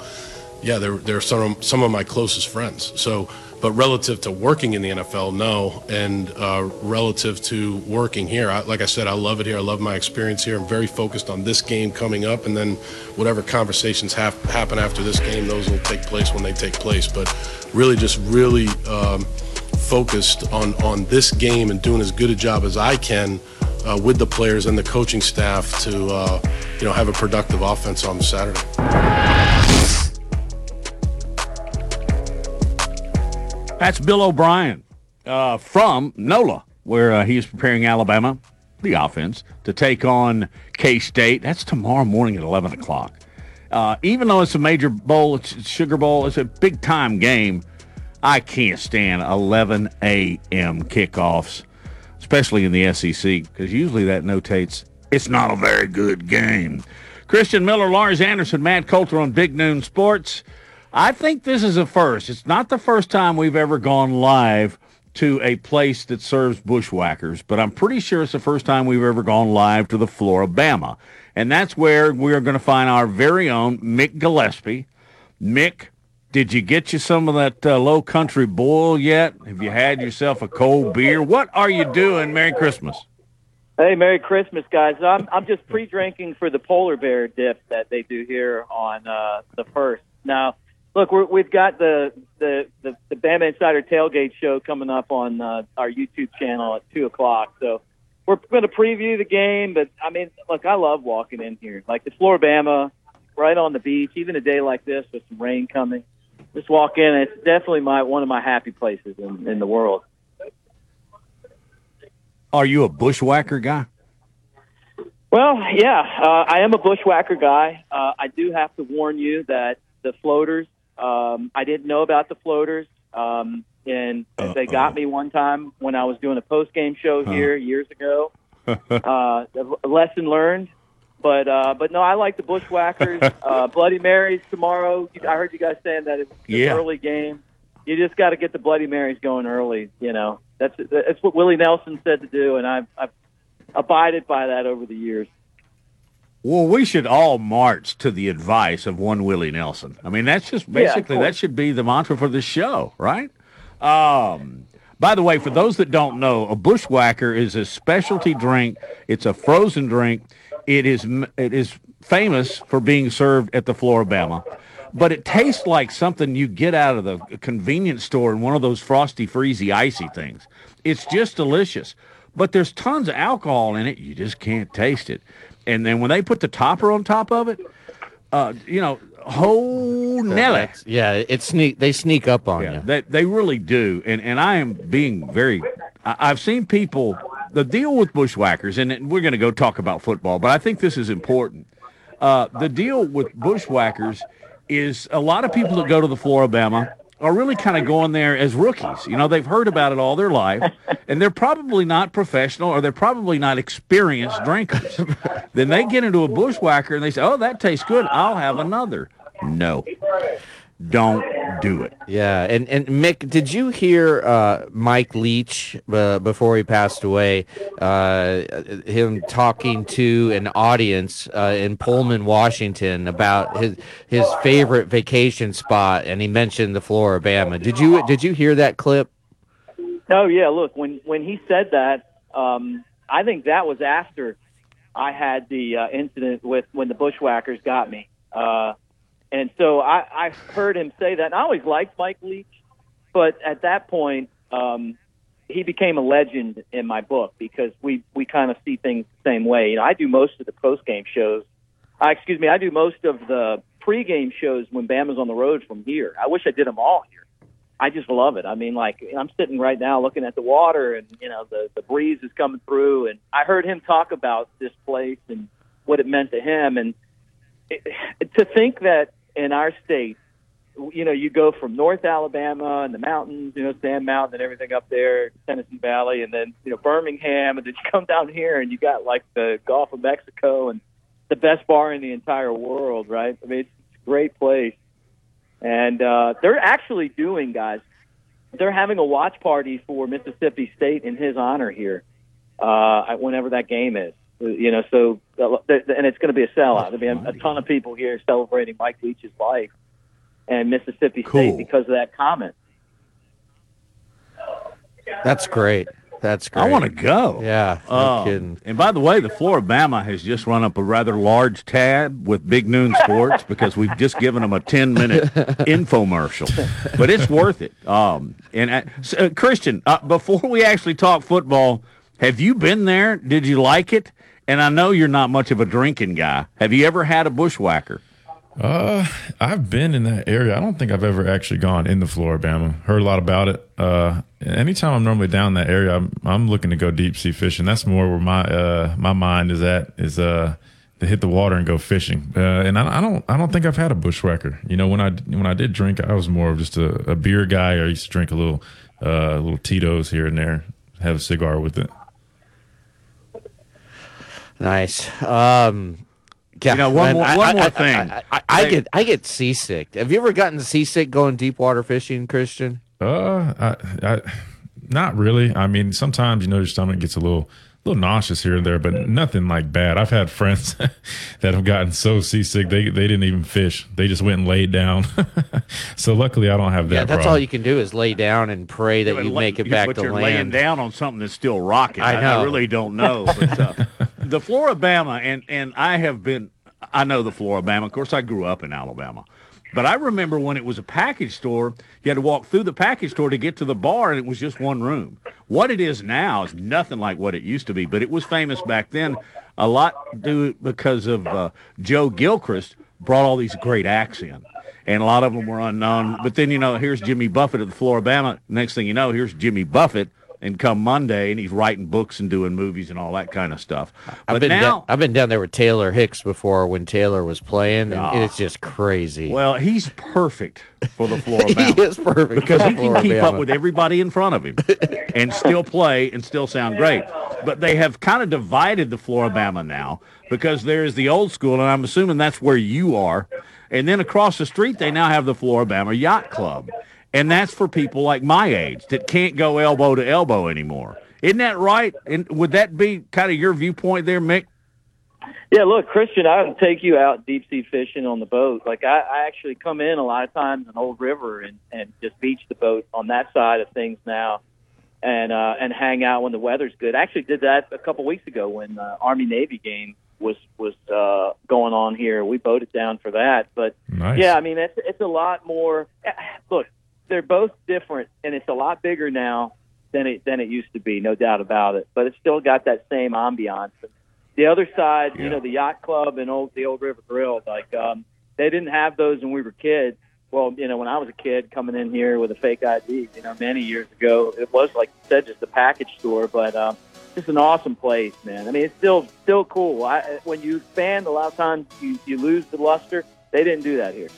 yeah, they're they're some of, some of my closest friends. So, but relative to working in the NFL, no, and uh, relative to working here, I, like I said, I love it here. I love my experience here. I'm very focused on this game coming up, and then whatever conversations hap- happen after this game, those will take place when they take place. But really, just really. Um, focused on on this game and doing as good a job as I can uh, with the players and the coaching staff to uh, you know have a productive offense on Saturday. That's Bill O'Brien uh, from NOLA, where uh, is preparing Alabama, the offense, to take on K State. That's tomorrow morning at 11 o'clock. Uh, even though it's a major bowl, it's it's Sugar Bowl, it's a big time game. I can't stand 11 a.m. kickoffs, especially in the SEC, because usually that notates it's not a very good game. Christian Miller, Lars Anderson, Matt Coulter on Big Noon Sports. I think this is a first. It's not the first time we've ever gone live to a place that serves bushwhackers, but I'm pretty sure it's the first time we've ever gone live to the Flora-Bama. And that's where we're going to find our very own Mick Gillespie. Mick, did you get you some of that uh, low country boil yet? Have you had yourself a cold beer? What are you doing? Merry Christmas. Hey, Merry Christmas, guys. I'm I'm just pre-drinking for the polar bear dip that they do here on uh, the first. Now, look, we're, we've got the, the the the Bama Insider Tailgate show coming up on uh, our YouTube channel at two o'clock. So we're going to preview the game. But I mean, look, I love walking in here, like the Flora-Bama, right on the beach. Even a day like this with some rain coming, just walk in. It's definitely my one of my happy places in, in the world. Are you a bushwhacker guy? Well, yeah, uh, I am a bushwhacker guy. Uh, I do have to warn you that the floaters, um, I didn't know about the floaters. Um, and they got me one time when I was doing a post game show here years ago. uh, lesson learned. But uh, but no, I like the Bushwhackers. uh, Bloody Marys tomorrow. I heard you guys saying that it's an Yeah. early game. You just got to get the Bloody Marys going early. You know, that's that's what Willie Nelson said to do, and I've, I've abided by that over the years. Well, we should all march to the advice of one Willie Nelson. I mean, that's just Yeah, basically that should be the mantra for this show, right? Um, by the way, for those that don't know, a bushwhacker is a specialty drink. It's a frozen drink. It is it is famous for being served at the Flora-Bama, but it tastes like something you get out of the convenience store in one of those frosty, freezy, icy things. It's just delicious, but there's tons of alcohol in it. You just can't taste it. And then when they put the topper on top of it, uh, you know, whole Nelly. Yeah, it sneak. They sneak up on Yeah, you. they, they really do. And, and I am being very, I, I've seen people, the deal with bushwhackers, and we're going to go talk about football, but I think this is important. Uh, the deal with bushwhackers is a lot of people that go to the Flora-Bama are really kind of going there as rookies. You know, they've heard about it all their life, and they're probably not professional or they're probably not experienced drinkers. then they get into a bushwhacker and they say, oh, that tastes good. I'll have another. No, don't do it. Yeah, and and Mick, did you hear uh, Mike Leach uh, before he passed away? Uh, him talking to an audience uh, in Pullman, Washington, about his his favorite vacation spot, and he mentioned the Flora-Bama. Did you did you hear that clip? No, yeah. Look, when when he said that, um, I think that was after I had the uh, incident with when the bushwhackers got me, uh, and so I, I heard him say that. And I always liked Mike Leach, but at that point, um, he became a legend in my book because we we kind of see things the same way. You know, I do most of the post game shows. Uh, excuse me, I do most of the pregame shows when Bama's on the road from here. I wish I did them all here. I just love it. I mean, like I'm sitting right now looking at the water, and you know the the breeze is coming through, and I heard him talk about this place and what it meant to him, and it, to think that in our state, you know, you go from North Alabama and the mountains, you know, Sand Mountain and everything up there, Tennessee Valley, and then you know Birmingham, and then you come down here and you got like the Gulf of Mexico and the best bar in the entire world, right? I mean, it's a great place. And uh, they're actually doing, guys. They're having a watch party for Mississippi State in his honor here, uh, whenever that game is. You know, so uh, and it's going to be a sellout. There'll be a, a ton of people here celebrating Mike Leach's life and Mississippi Cool. State because of that comment. That's great. That's great. I want to go. Yeah, no Uh, kidding. And by the way, the Floribama has just run up a rather large tab with Big Noon Sports because we've just given them a 10 minute infomercial. But it's worth it. Um, and uh, so, uh, Christian, uh, before we actually talk football, have you been there? Did you like it? And I know you're not much of a drinking guy. Have you ever had a bushwhacker? Uh, I've been in that area. I don't think I've ever actually gone into Flora-Bama. Heard a lot about it. Uh, anytime I'm normally down that area, I'm, I'm looking to go deep sea fishing. That's more where my uh my mind is at. Is uh to hit the water and go fishing. Uh, and I, I don't I don't think I've had a bushwhacker. You know, when I when I did drink, I was more of just a, a beer guy. I used to drink a little uh little Tito's here and there, have a cigar with it. Nice. Um, yeah, You know, one man, more- I- one I- more I- thing. I, I, I They- get I get seasick. Have you ever gotten seasick going deep water fishing, Christian? Uh, I, I, not really. I mean, sometimes you know your stomach gets a little, little nauseous here and there, but nothing like bad. I've had friends that have gotten so seasick they they didn't even fish. They just went and laid down. so luckily, I don't have that. yeah, that's problem. all you can do is lay down and pray that you but make it you- back but to you're laying down on something that's still rocking. I I, know. really don't know. But, uh, the Flora-Bama, and and I have been. I know the Flora-Bama. Of course, I grew up in Alabama. But I remember when it was a package store, you had to walk through the package store to get to the bar, and it was just one room. What it is now is nothing like what it used to be, but it was famous back then. A lot due because of uh, Joe Gilchrist brought all these great acts in, and a lot of them were unknown. But then you know, here's Jimmy Buffett at the Flora-Bama. Next thing you know, here's Jimmy Buffett and come Monday, and he's writing books and doing movies and all that kind of stuff. I've been now, down, I've been down there with Taylor Hicks before when Taylor was playing, and Ah. it's just crazy. well, he's perfect for the Flora-Bama. he is perfect because he can keep up with everybody in front of him and still play and still sound great. But they have kind of divided the Flora-Bama now because there is the old school, and I'm assuming that's where you are. And then across the street, they now have the Flora-Bama Yacht Club. And that's for people like my age that can't go elbow to elbow anymore. Isn't that right? And would that be kind of your viewpoint there, Mick? Yeah, look, Christian, I would take you out deep sea fishing on the boat. Like I, I actually come in a lot of times in Old River and and just beach the boat on that side of things now, and uh, and hang out when the weather's good. I actually did that a couple weeks ago when uh, Army Navy game was was uh, going on here. We boated down for that, but Nice. yeah, I mean it's it's a lot more. Look, they're both different, and it's a lot bigger now than it than it used to be, no doubt about it. But it's still got that same ambiance. The other side, you know, the yacht club and old the old River Grill, like um, they didn't have those when we were kids. Well, you know, when I was a kid coming in here with a fake ID, you know, many years ago, it was like you said, just a package store, but um, just an awesome place, man. I mean, it's still still cool. I, when you expand, a lot of times you you lose the luster. They didn't do that here.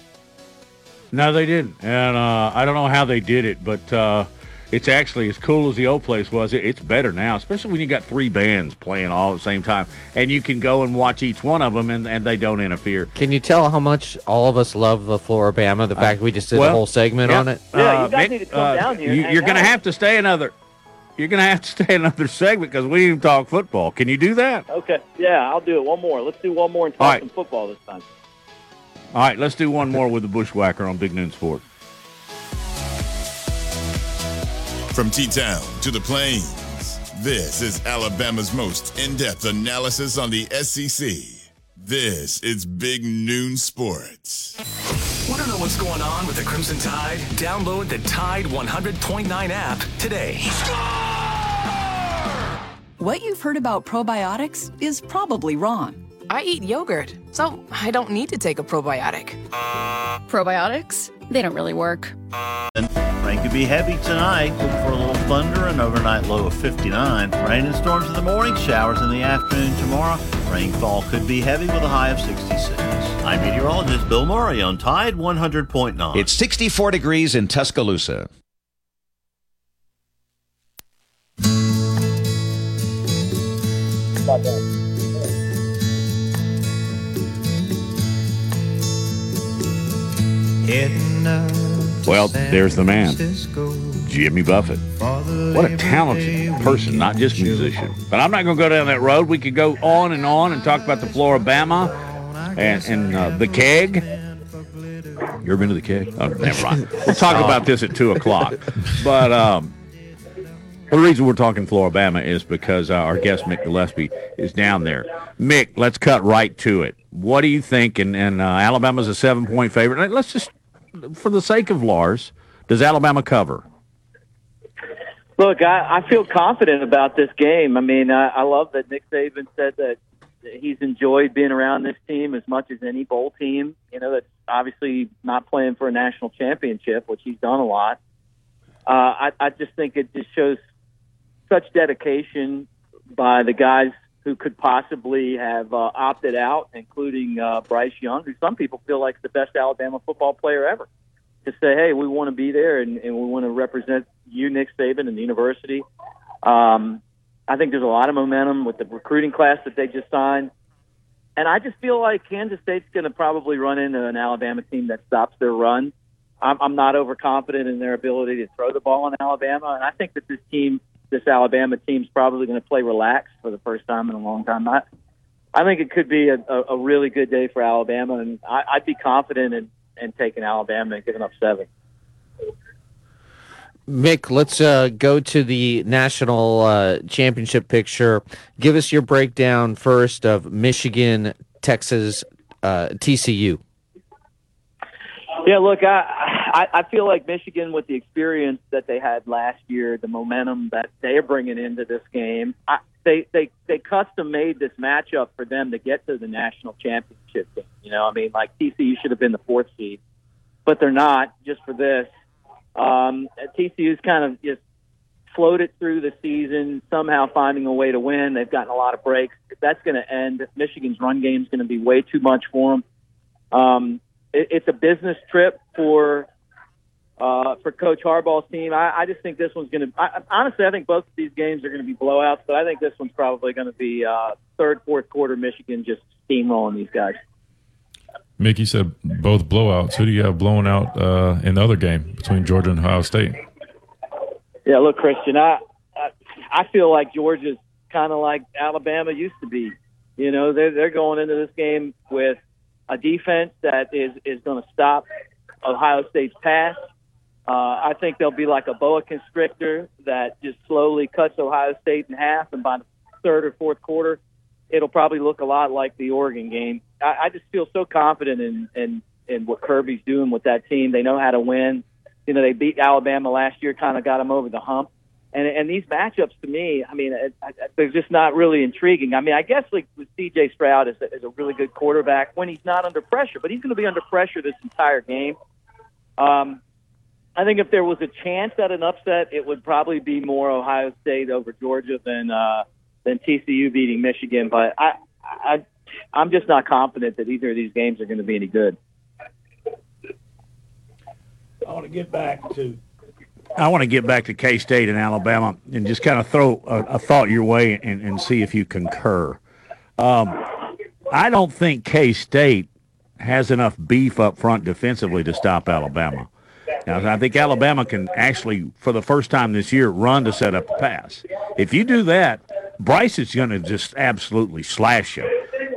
No, they didn't, and uh, I don't know how they did it, but uh, it's actually as cool as the old place was. It, it's better now, especially when you got three bands playing all at the same time, and you can go and watch each one of them, and, and they don't interfere. Can you tell how much all of us love the Flora-Bama? The fact we just did a whole segment yeah. on it. Yeah, you guys uh, need to come uh, down here. You, you're going to have to stay another. You're going to have to stay another segment because we didn't even talk football. Can you do that? Okay, yeah, I'll do it. One more. Let's do one more and talk All right. some football this time. All right, let's do one more with the Bushwhacker on Big Noon Sport. From T Town to the Plains, this is Alabama's most in depth analysis on the SEC. This is Big Noon Sports. Want to know what's going on with the Crimson Tide? Download the Tide 100.9 app today. What you've heard about probiotics is probably wrong. I eat yogurt, so I don't need to take a probiotic. Probiotics? They don't really work. Rain could be heavy tonight. Look for a little thunder, an overnight low of 59. Rain and storms in the morning, showers in the afternoon tomorrow. Rainfall could be heavy with a high of 66. I'm meteorologist Bill Murray on Tide 100.9. It's 64 degrees in Tuscaloosa. Well, there's the man, Jimmy Buffett. What a talented person, not just musician. But I'm not going to go down that road. We could go on and on and talk about the Flora-Bama and, and uh, the keg. You ever been to the keg? Oh, never mind. We'll talk about this at 2 o'clock. But um, the reason we're talking Flora-Bama is because uh, our guest, Mick Gillespie, is down there. Mick, let's cut right to it. What do you think? And, and uh, Alabama's a seven-point favorite. Let's just, for the sake of Lars, does Alabama cover? Look, I, I feel confident about this game. I mean, I, I love that Nick Saban said that he's enjoyed being around this team as much as any bowl team. You know, that's obviously not playing for a national championship, which he's done a lot. Uh, I, I just think it just shows such dedication by the guys who could possibly have uh, opted out, including uh, Bryce Young, who some people feel like the best Alabama football player ever. To say, hey, we want to be there and, and we want to represent you, Nick Saban, and the university. Um, I think there's a lot of momentum with the recruiting class that they just signed. And I just feel like Kansas State's going to probably run into an Alabama team that stops their run. I'm, I'm not overconfident in their ability to throw the ball in Alabama, and I think that this team, this Alabama team's probably going to play relaxed for the first time in a long time. I, I think it could be a, a, a really good day for Alabama, and I, I'd be confident in, in taking Alabama and giving up seven. Mick, let's uh, go to the national uh, championship picture. Give us your breakdown first of Michigan, Texas, uh, TCU. Yeah, look, I, I I feel like Michigan, with the experience that they had last year, the momentum that they're bringing into this game, I, they they they custom made this matchup for them to get to the national championship game. You know, I mean, like TCU should have been the fourth seed, but they're not just for this. Um, TCU's kind of just floated through the season, somehow finding a way to win. They've gotten a lot of breaks. That's going to end. Michigan's run game is going to be way too much for them. Um, it, it's a business trip for uh, for Coach Harbaugh's team. I, I just think this one's going to. Honestly, I think both of these games are going to be blowouts, but I think this one's probably going to be uh, third, fourth quarter. Michigan just steamrolling these guys. Mickey said both blowouts. Who do you have blowing out uh, in the other game between Georgia and Ohio State? Yeah, look, Christian, I I, I feel like Georgia's kind of like Alabama used to be. You know, they're they're going into this game with a defense that is is going to stop Ohio State's pass. Uh, I think they'll be like a boa constrictor that just slowly cuts Ohio State in half, and by the third or fourth quarter, it'll probably look a lot like the Oregon game. I, I just feel so confident in, in in what Kirby's doing with that team. They know how to win. You know, they beat Alabama last year, kind of got them over the hump. And and these matchups to me, I mean, it, I, they're just not really intriguing. I mean, I guess like with C.J. Stroud is a, is a really good quarterback when he's not under pressure, but he's going to be under pressure this entire game. Um, I think if there was a chance at an upset, it would probably be more Ohio State over Georgia than uh, than TCU beating Michigan. But I, I I'm just not confident that either of these games are going to be any good. I want to get back to I want to get back to K State and Alabama and just kind of throw a, a thought your way and, and, see if you concur. Um, I don't think K State has enough beef up front defensively to stop Alabama. Now, I think Alabama can actually, for the first time this year, run to set up the pass. If you do that, Bryce is going to just absolutely slash you.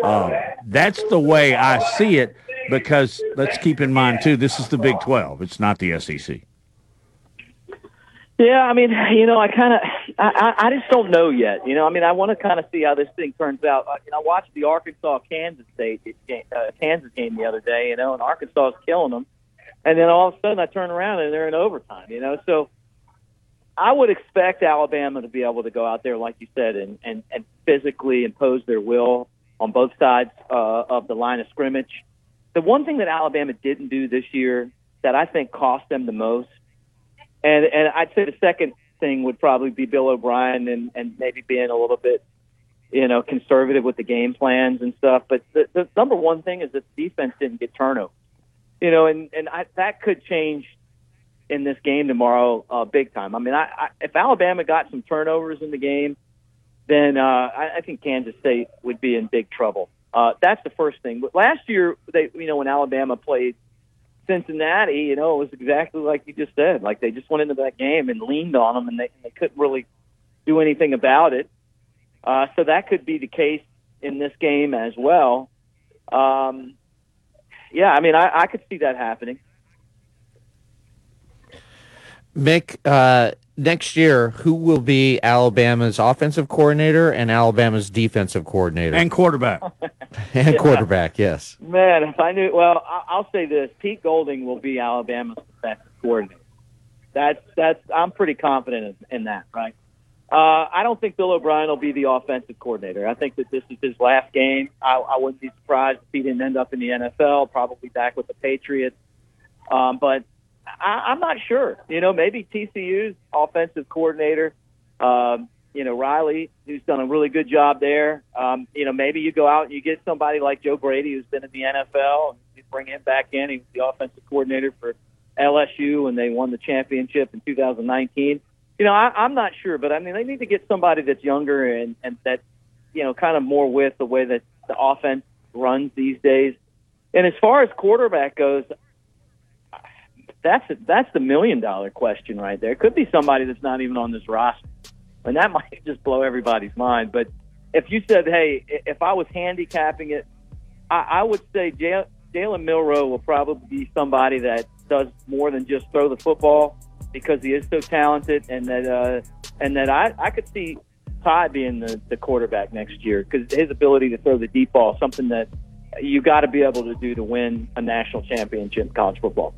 Uh, that's the way I see it because let's keep in mind, too, this is the Big 12. It's not the SEC. Yeah, I mean, you know, I kind of, I, I just don't know yet. You know, I mean, I want to kind of see how this thing turns out. I, you know, I watched the Arkansas Kansas State uh, Kansas game the other day. You know, and Arkansas is killing them, and then all of a sudden I turn around and they're in overtime. You know, so I would expect Alabama to be able to go out there, like you said, and and, and physically impose their will on both sides uh, of the line of scrimmage. The one thing that Alabama didn't do this year that I think cost them the most and and I'd say the second thing would probably be Bill O'Brien and and maybe being a little bit you know conservative with the game plans and stuff. But the, the number one thing is that the defense didn't get turnovers. You know, and and I, that could change in this game tomorrow, uh, big time. I mean, I, I if Alabama got some turnovers in the game, then uh, I, I think Kansas State would be in big trouble. Uh, that's the first thing. But last year, they you know when Alabama played Cincinnati, you know, it was exactly like you just said. Like they just went into that game and leaned on them, and they, they couldn't really do anything about it. Uh, so that could be the case in this game as well. Um, yeah, I mean, I, I could see that happening. Mick, uh, next year, who will be Alabama's offensive coordinator and Alabama's defensive coordinator and quarterback? and quarterback, yes. Man, if I knew, well, I'll say this: Pete Golding will be Alabama's defensive coordinator. That's that's. I'm pretty confident in, in that, right? Uh, I don't think Bill O'Brien will be the offensive coordinator. I think that this is his last game. I, I wouldn't be surprised if he didn't end up in the NFL, probably back with the Patriots. Um, but I, I'm not sure. You know, maybe TCU's offensive coordinator, um, you know, Riley, who's done a really good job there. Um, you know, maybe you go out and you get somebody like Joe Brady, who's been in the NFL, and you bring him back in. He was the offensive coordinator for LSU, and they won the championship in 2019. You know, I, I'm not sure, but I mean, they need to get somebody that's younger and and that, you know, kind of more with the way that the offense runs these days. And as far as quarterback goes, that's that's the million dollar question right there. It could be somebody that's not even on this roster, and that might just blow everybody's mind. But if you said, "Hey, if I was handicapping it, I, I would say Jalen Milroe will probably be somebody that does more than just throw the football because he is so talented, and that uh, and that I I could see Ty being the, the quarterback next year because his ability to throw the deep ball, something that you got to be able to do to win a national championship in college football.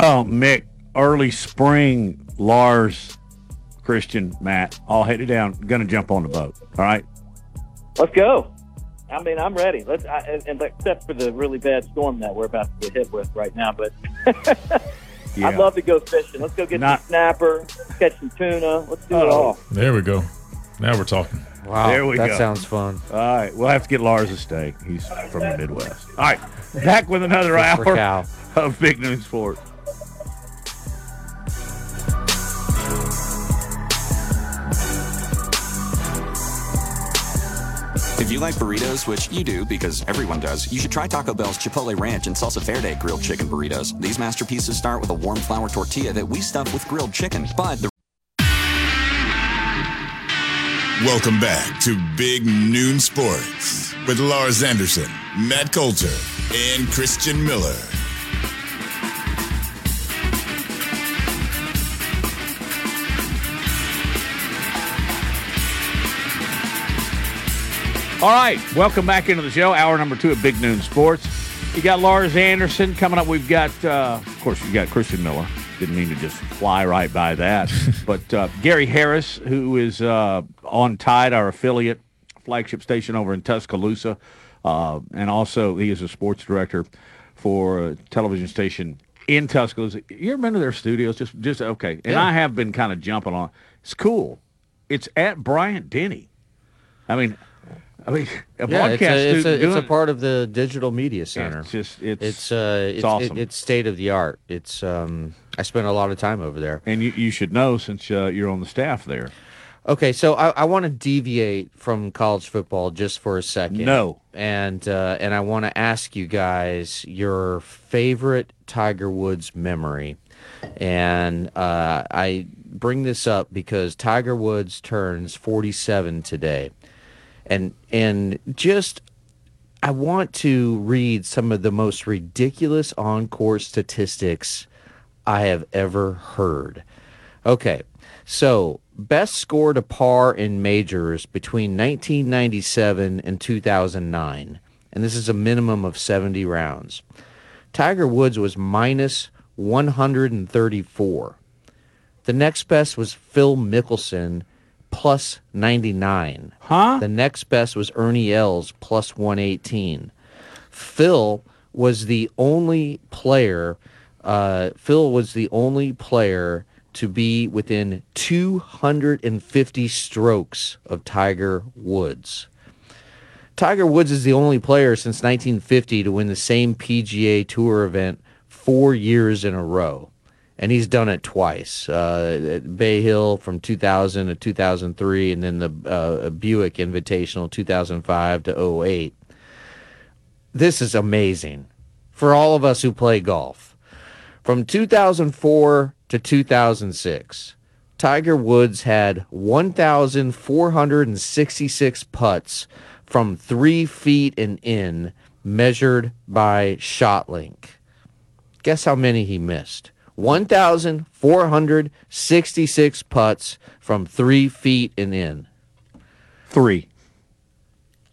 Oh, Mick, early spring, Lars, Christian, Matt, all headed down, going to jump on the boat. All right. Let's go. I mean, I'm ready. Let's, I, and except for the really bad storm that we're about to get hit with right now, but Yeah. I'd love to go fishing. Let's go get Not- some snapper, catch some tuna. Let's do it Oh. all. There we go. Now we're talking. Wow, there we that go. sounds fun. All right, we'll have to get Lars a steak. He's from the Midwest. All right, back with another Good for hour Cal. of Big Noon Sports. If you like burritos, which you do because everyone does, you should try Taco Bell's Chipotle Ranch and Salsa Verde grilled chicken burritos. These masterpieces start with a warm flour tortilla that we stuff with grilled chicken, but the Welcome back to Big Noon Sports with Lars Anderson, Matt Coulter, and Christian Miller. All right, welcome back into the show. Hour number two of Big Noon Sports. You got Lars Anderson coming up. We've got, uh, of course, you got Christian Miller. Didn't mean to just fly right by that. but uh, Gary Harris, who is uh, on Tide, our affiliate flagship station over in Tuscaloosa, uh, and also he is a sports director for a television station in Tuscaloosa. You ever been to their studios? Just, just okay. And Yeah. I have been kind of jumping on. It's cool. It's at Bryant Denny. I mean, I mean, a Yeah, it's broadcast a, it's, a, it's a part of the digital media center. it's just- it's- it's uh, it's it's, awesome. It, it's state of the art. It's um, I spent a lot of time over there. And you, you should know since uh, you're on the staff there. Okay, so I, I want to deviate from college football just for a second. No. and uh, and I want to ask you guys your favorite Tiger Woods memory, and uh, I bring this up because Tiger Woods turns 47 today, and and just I want to read some of the most ridiculous on-course statistics I have ever heard. Okay, so best score to par in majors between 1997 and 2009, and this is a minimum of 70 rounds. Tiger Woods was minus 134. The next best was Phil Mickelson, plus 99. Huh? The next best was Ernie Els, plus 118. Phil was the only player. Uh, Phil was the only player to be within 250 strokes of Tiger Woods. Tiger Woods is the only player since 1950 to win the same PGA Tour event four years in a row. And he's done it twice. Uh, Bay Hill from 2000 to 2003, and then the uh, Buick Invitational 2005 to 08. This is amazing for all of us who play golf. From 2004 to 2006, Tiger Woods had 1,466 putts from three feet and in, measured by ShotLink. Guess how many he missed? 1,466 putts from three feet and in. Three.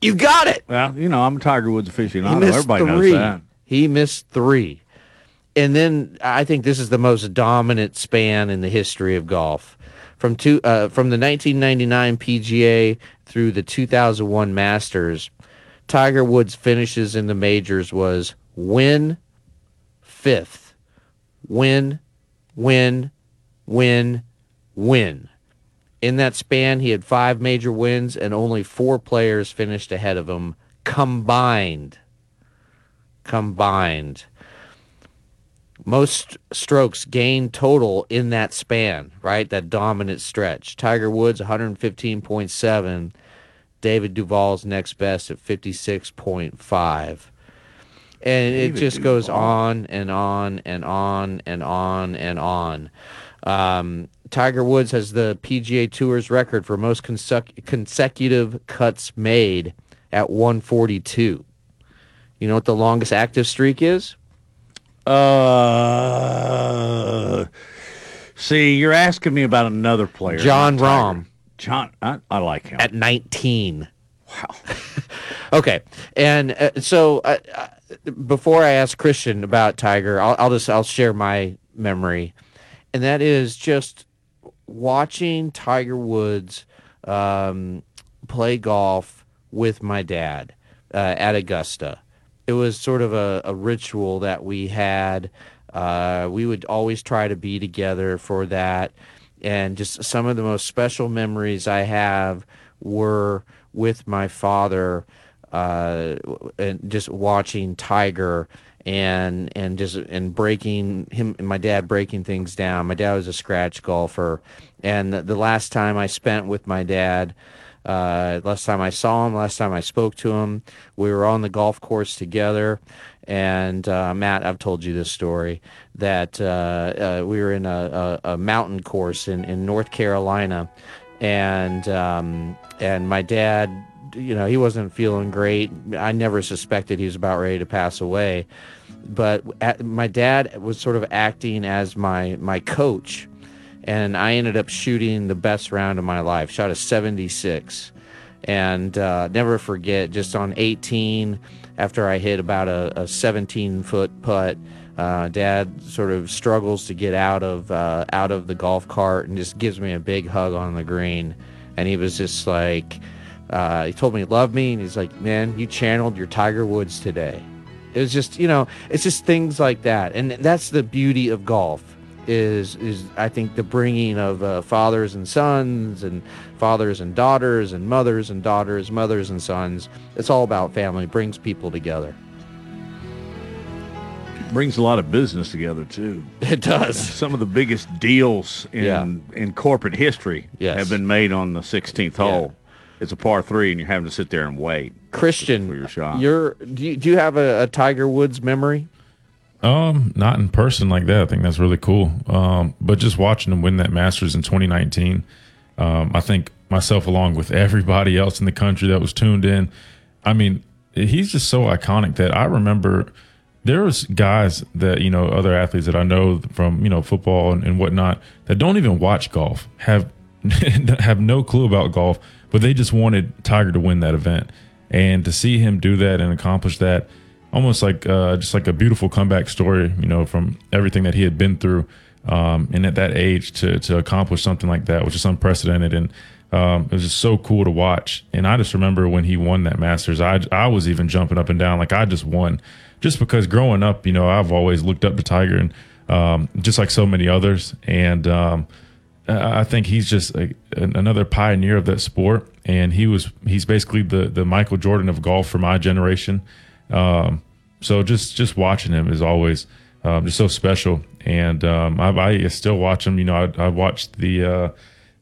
You got it. Well, you know, I'm a Tiger Woods aficionado. Everybody three. knows that. He missed three. And then I think this is the most dominant span in the history of golf. From two, uh, from the 1999 PGA through the 2001 Masters, Tiger Woods' finishes in the majors was win, fifth, win, win, win, win. In that span, he had five major wins, and only four players finished ahead of him combined. Combined. Most strokes gained total in that span, right? That dominant stretch. Tiger Woods, 115.7. David Duval's next best at 56.5. And it just goes on and on and on and on and on. Um, Tiger Woods has the PGA Tour's record for most consec- consecutive cuts made at 142. You know what the longest active streak is? Uh, see, you're asking me about another player. Jon. Rahm. Jon, I, I like him. At 19. Wow. okay. And uh, so uh, uh, before I ask Christian about Tiger, I'll, I'll just I'll share my memory, and that is just watching Tiger Woods um, play golf with my dad uh, at Augusta. it was sort of a, a ritual that we had. Uh, we would always try to be together for that, and just some of the most special memories I have were with my father, uh, and just watching Tiger and and just and breaking him and my dad breaking things down. My dad was a scratch golfer, and the, the last time I spent with my dad, uh, last time I saw him, last time I spoke to him, we were on the golf course together. And uh, Matt, I've told you this story that uh, uh we were in a, a, a, mountain course in, in North Carolina, and um, and my dad you know, he wasn't feeling great. I never suspected he was about ready to pass away. But at, my dad was sort of acting as my my coach, and I ended up shooting the best round of my life. Shot a 76, and uh, never forget. Just on 18, after I hit about a, a 17 foot putt, uh, Dad sort of struggles to get out of uh, out of the golf cart and just gives me a big hug on the green, and he was just like uh, he told me he loved me, and he's like, "Man, you channeled your Tiger Woods today." It was just, you know, it's just things like that, and that's the beauty of golf. Is is I think the bringing of uh, fathers and sons, and fathers and daughters, and mothers and daughters, mothers and sons. It's all about family. It brings people together. Brings a lot of business together too. It does. Some of the biggest deals in Yeah. in corporate history Yes. have been made on the 16th hole. It's a par three, and you're having to sit there and wait. Christian, for your shot. you're do you, do you have a, a Tiger Woods memory? Um, not in person like that. I think that's really cool. Um, but just watching him win that Masters in 2019, um, I think myself along with everybody else in the country that was tuned in. I mean, he's just so iconic that I remember there was guys that you know other athletes that I know from you know football and, and whatnot that don't even watch golf have have no clue about golf, but they just wanted Tiger to win that event. And to see him do that and accomplish that almost like uh, just like a beautiful comeback story, you know, from everything that he had been through, um, and at that age to to accomplish something like that, which is unprecedented, and um, it was just so cool to watch. And I just remember when he won that Masters, I I was even jumping up and down like I just won, just because growing up, you know, I've always looked up to Tiger, and um, just like so many others, and um, I I think he's just a, another pioneer of that sport, and he was he's basically the the Michael Jordan of golf for my generation. Um, so just just watching him is always um, just so special, and um, I, I still watch him. You know, I, I watched the uh,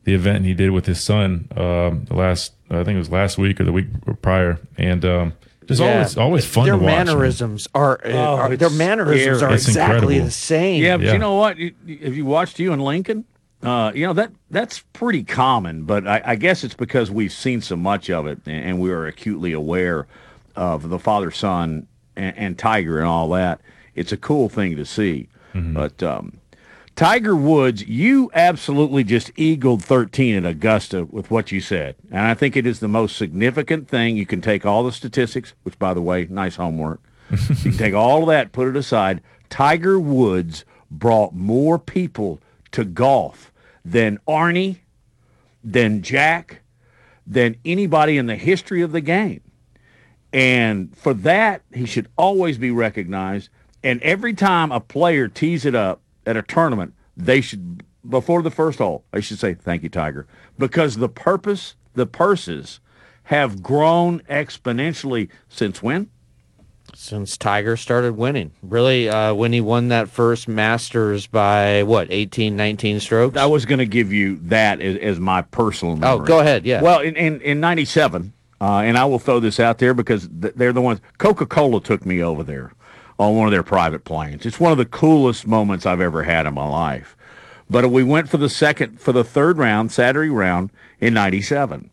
the event he did with his son um, the last I think it was last week or the week prior, and um, just Yeah. always always fun Their to watch. man. mannerisms are, uh, Oh, are their it's mannerisms scary. are It's exactly incredible. the same. Yeah, but Yeah. you know what? You- you- Have you watched you and Lincoln? Uh, you know that that's pretty common, but I, I guess it's because we've seen so much of it, and, and we are acutely aware of the father son and, and Tiger and all that. It's a cool thing to see, but um, Tiger Woods, you absolutely just eagled 13 at Augusta with what you said. And I think it is the most significant thing. You can take all the statistics, which, by the way, nice homework. you can take all of that, put it aside. Tiger Woods brought more people to golf than Arnie, than Jack, than anybody in the history of the game. And for that, he should always be recognized. And every time a player tees it up at a tournament, they should, before the first hole, they should say, thank you, Tiger. Because the purpose, the purses have grown exponentially since when? Since Tiger started winning. Really, uh, when he won that first Masters by what, 18, 19 strokes? I was going to give you that as, as my personal memory. Oh, go ahead, yeah. Well, in, in, in 97, uh, and I will throw this out there because th- they're the ones, Coca Cola took me over there on one of their private planes. It's one of the coolest moments I've ever had in my life. But we went for the second, for the third round, Saturday round in 97.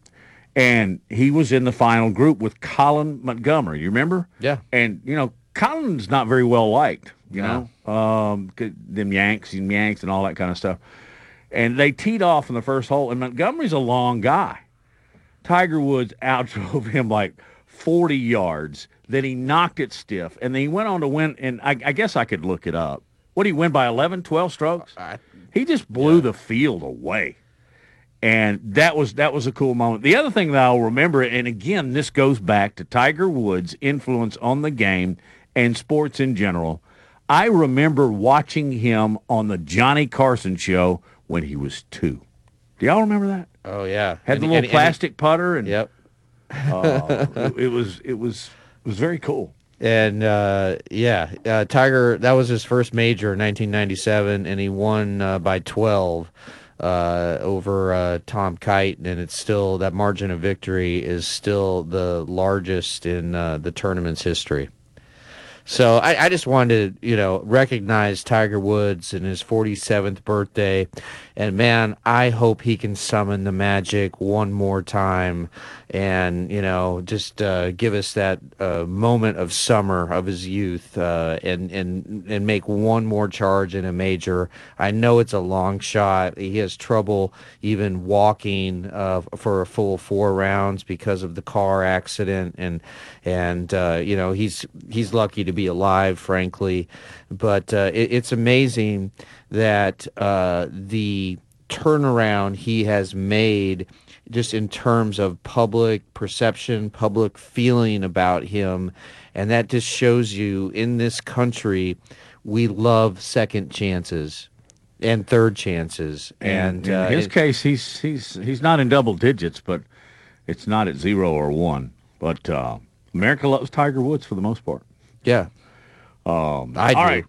And he was in the final group with Colin Montgomerie. You remember? Yeah. And, you know, Colin's not very well liked, you know, um, them Yanks and Yanks and all that kind of stuff. And they teed off in the first hole, and Montgomerie's a long guy. Tiger Woods outdrove him like 40 yards. Then he knocked it stiff, and then he went on to win. And I, I guess I could look it up. What did he win by 11, 12 strokes? he just blew the field away. And that was that was a cool moment. The other thing that I'll remember, and again, this goes back to Tiger Woods' influence on the game and sports in general. I remember watching him on the Johnny Carson show when he was two. Do y'all remember that? Oh yeah, Had the little and- and- plastic putter, and Yep. uh, it, it was it was it was very cool. And uh, yeah, uh, Tiger, that was his first major in 1997, and he won uh, by 12 uh, over uh, Tom Kite. And it's still, that margin of victory is still the largest in uh, the tournament's history. So I, I just wanted to, you know, recognize Tiger Woods and his 47th birthday. And man, I hope he can summon the magic one more time and, you know, just uh, give us that uh, moment of summer of his youth uh, and, and, and make one more charge in a major. I know it's a long shot. He has trouble even walking uh, for a full four rounds because of the car accident. And, and uh, you know, he's, he's lucky to be alive, frankly. But uh, it, it's amazing that uh, the turnaround he has made just in terms of public perception, public feeling about him. And that just shows you in this country, we love second chances and third chances. And, in uh, his it- case, he's he's he's not in double digits, but it's not at zero or one. But uh, America loves Tiger Woods for the most part. Yeah, um, I all do. right.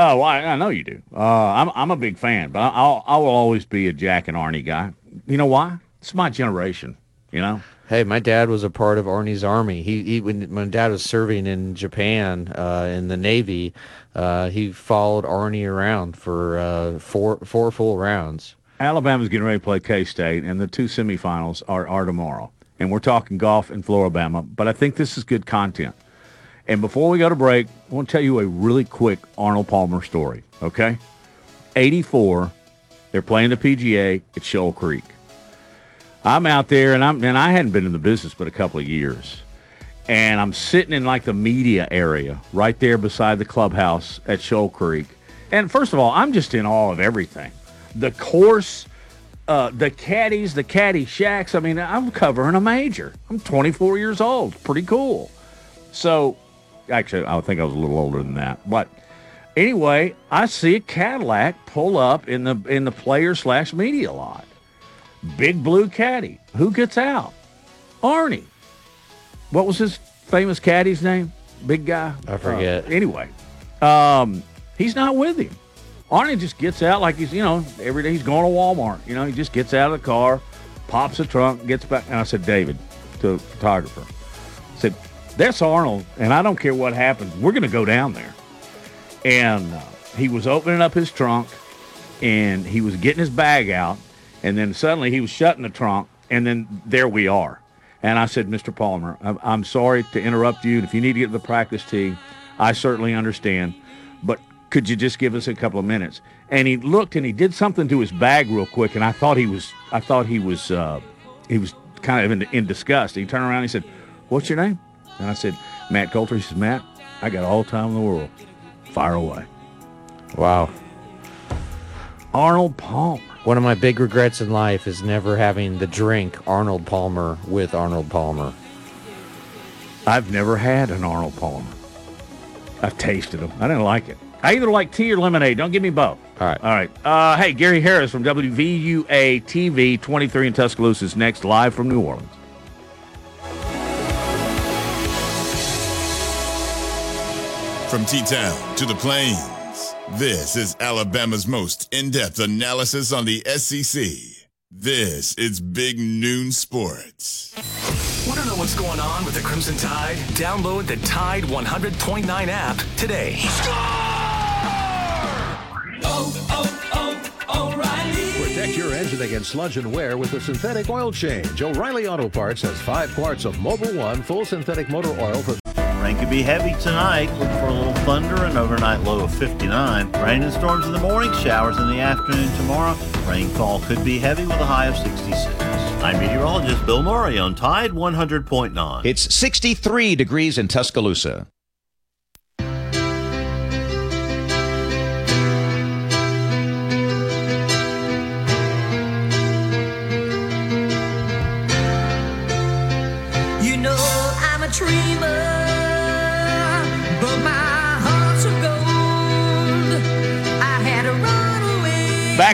Oh, well, I, I know you do. Uh, I'm I'm a big fan, but I- I'll I will always be a Jack and Arnie guy. You know why? It's my generation. You know. Hey, my dad was a part of Arnie's army. He, he when my dad was serving in Japan uh, in the Navy, uh, he followed Arnie around for uh, four four full rounds. Alabama's getting ready to play K State, and the two semifinals are, are tomorrow. And we're talking golf in Flora-Bama, but I think this is good content. And before we go to break, I want to tell you a really quick Arnold Palmer story, okay? 84, they're playing the PGA at Shoal Creek. I'm out there, and I'm and I hadn't been in the business but a couple of years. And I'm sitting in like the media area right there beside the clubhouse at Shoal Creek. And first of all, I'm just in awe of everything. The course, uh, the caddies, the caddy shacks. I mean, I'm covering a major. I'm 24 years old. Pretty cool. So, actually, I think I was a little older than that. But anyway, I see a Cadillac pull up in the in the player slash media lot. Big blue caddy. Who gets out? Arnie. What was his famous caddy's name? Big guy. I forget. Uh, anyway, um, he's not with him. Arnie just gets out like he's, you know, every day he's going to Walmart. You know, he just gets out of the car, pops the trunk, gets back. And I said, David, to the photographer, that's Arnold, and I don't care what happens. We're going to go down there. And uh, he was opening up his trunk, and he was getting his bag out, and then suddenly he was shutting the trunk, and then there we are. And I said, Mr. Palmer, I'm, I'm sorry to interrupt you. If you need to get to the practice tee, I certainly understand. But could you just give us a couple of minutes? And he looked and he did something to his bag real quick, and I thought he was, I thought he was, uh, he was kind of in, in disgust. He turned around and he said, "What's your name?" And I said, "Matt Coulter." He says, "Matt, I got all the time in the world. Fire away." Wow. Arnold Palmer. One of my big regrets in life is never having the drink Arnold Palmer with Arnold Palmer. I've never had an Arnold Palmer. I've tasted them. I didn't like it. I either like tea or lemonade. Don't give me both. All right. All right. Uh, hey, Gary Harris from WVUA TV 23 in Tuscaloosa is next, live from New Orleans. From T Town to the Plains, this is Alabama's most in depth analysis on the SEC. This is Big Noon Sports. Want to know what's going on with the Crimson Tide? Download the Tide 100.9 app today. Oh, oh, oh, Protect your engine against sludge and wear with a synthetic oil change. O'Reilly Auto Parts has five quarts of Mobil One full synthetic motor oil for. Rain could be heavy tonight. Look for a little thunder and overnight low of 59. Rain and storms in the morning, showers in the afternoon tomorrow. Rainfall could be heavy with a high of 66. I'm meteorologist Bill Murray on Tide 100.9. It's 63 degrees in Tuscaloosa.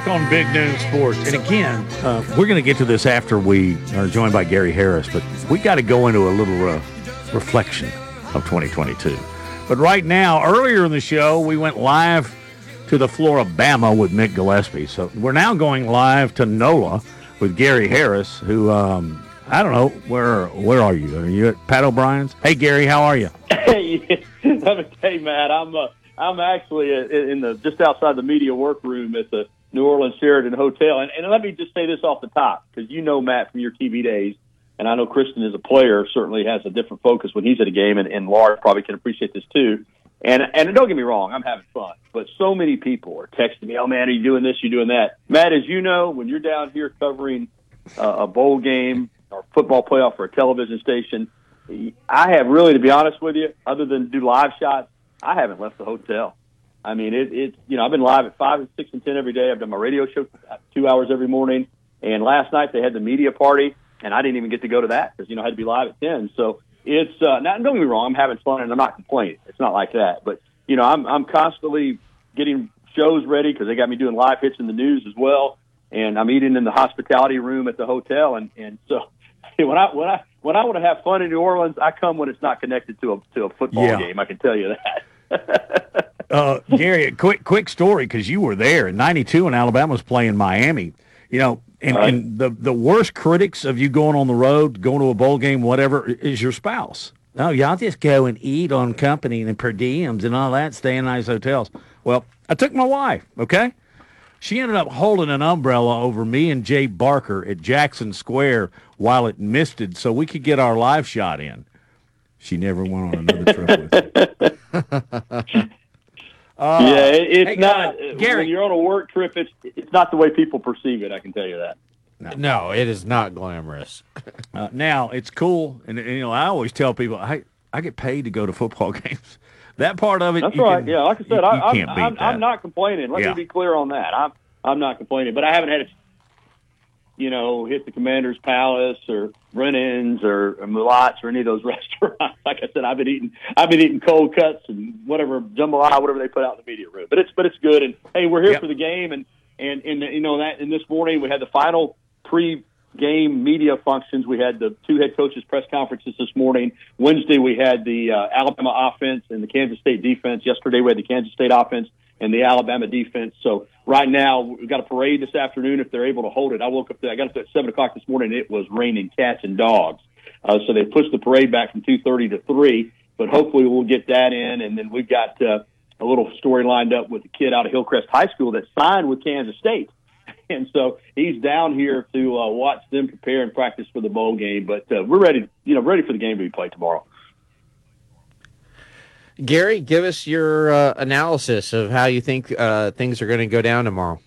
Back on Big Noon Sports. And again, uh, we're going to get to this after we are joined by Gary Harris, but we got to go into a little uh, reflection of 2022. But right now, earlier in the show, we went live to the Flora-Bama with Mick Gillespie. So we're now going live to NOLA with Gary Harris, who um, I don't know where where are you? Are you at Pat O'Brien's? Hey Gary, how are you? Hey, let me tell you, Matt, I'm uh, I'm actually in the just outside the media workroom at the New Orleans Sheraton Hotel, and, and let me just say this off the top because you know Matt from your TV days, and I know Christian as a player certainly has a different focus when he's at a game, and, and Lars probably can appreciate this too. And and don't get me wrong, I'm having fun, but so many people are texting me, "Oh man, are you doing this? You doing that?" Matt, as you know, when you're down here covering uh, a bowl game or football playoff for a television station, I have really, to be honest with you, other than do live shots, I haven't left the hotel. I mean, it, it you know, I've been live at five and six and ten every day. I've done my radio show two hours every morning, and last night they had the media party, and I didn't even get to go to that because you know I had to be live at ten. So it's uh, not. Don't get me wrong. I'm having fun and I'm not complaining. It's not like that. But you know, I'm I'm constantly getting shows ready because they got me doing live hits in the news as well, and I'm eating in the hospitality room at the hotel, and and so when I when I when I want to have fun in New Orleans, I come when it's not connected to a to a football Yeah. game. I can tell you that. uh, Gary, a quick quick story because you were there in '92 when Alabama was playing Miami. You know, and, Right. and the the worst critics of you going on the road, going to a bowl game, whatever, is your spouse. Oh, y'all just go and eat on company and per diems and all that, stay in nice hotels. Well, I took my wife. Okay, she ended up holding an umbrella over me and Jay Barker at Jackson Square while it misted, so we could get our live shot in. She never went on another trip with me. Uh, yeah, it's hey, not. uh, Gary. when you're on a work trip, it's it's not the way people perceive it. I can tell you that. No, it is not glamorous. Uh, now it's cool, and, and, you know I always tell people I I get paid to go to football games. That part of it, That's you right. can- yeah, like I said, you, I, you I'm, can't I'm. I'm not complaining. Let Yeah. me be clear on that. I'm I'm not complaining, but I haven't had a you know hit the Commander's Palace or Brennan's or, or Mulate's or any of those restaurants. Like I said, I've been eating I've been eating cold cuts and whatever jambalaya, whatever they put out in the media room. But it's but it's good. And hey, we're here Yep. for the game, and and and you know that. And this morning we had the final pre game media functions. We had the two head coaches press conferences this morning. Wednesday we had the uh, Alabama offense and the Kansas State defense. Yesterday we had the Kansas State offense and the Alabama defense. So right now we've got a parade this afternoon if they're able to hold it. I woke up, I got up at seven o'clock this morning. It was raining cats and dogs. Uh, so they pushed the parade back from two thirty to three. But hopefully we'll get that in, and then we've got uh, a little story lined up with a kid out of Hillcrest High School that signed with Kansas State and so he's down here to uh, watch them prepare and practice for the bowl game. But uh, we're ready, you know, ready for the game to be played tomorrow. Gary, give us your uh, analysis of how you think uh, things are going to go down tomorrow.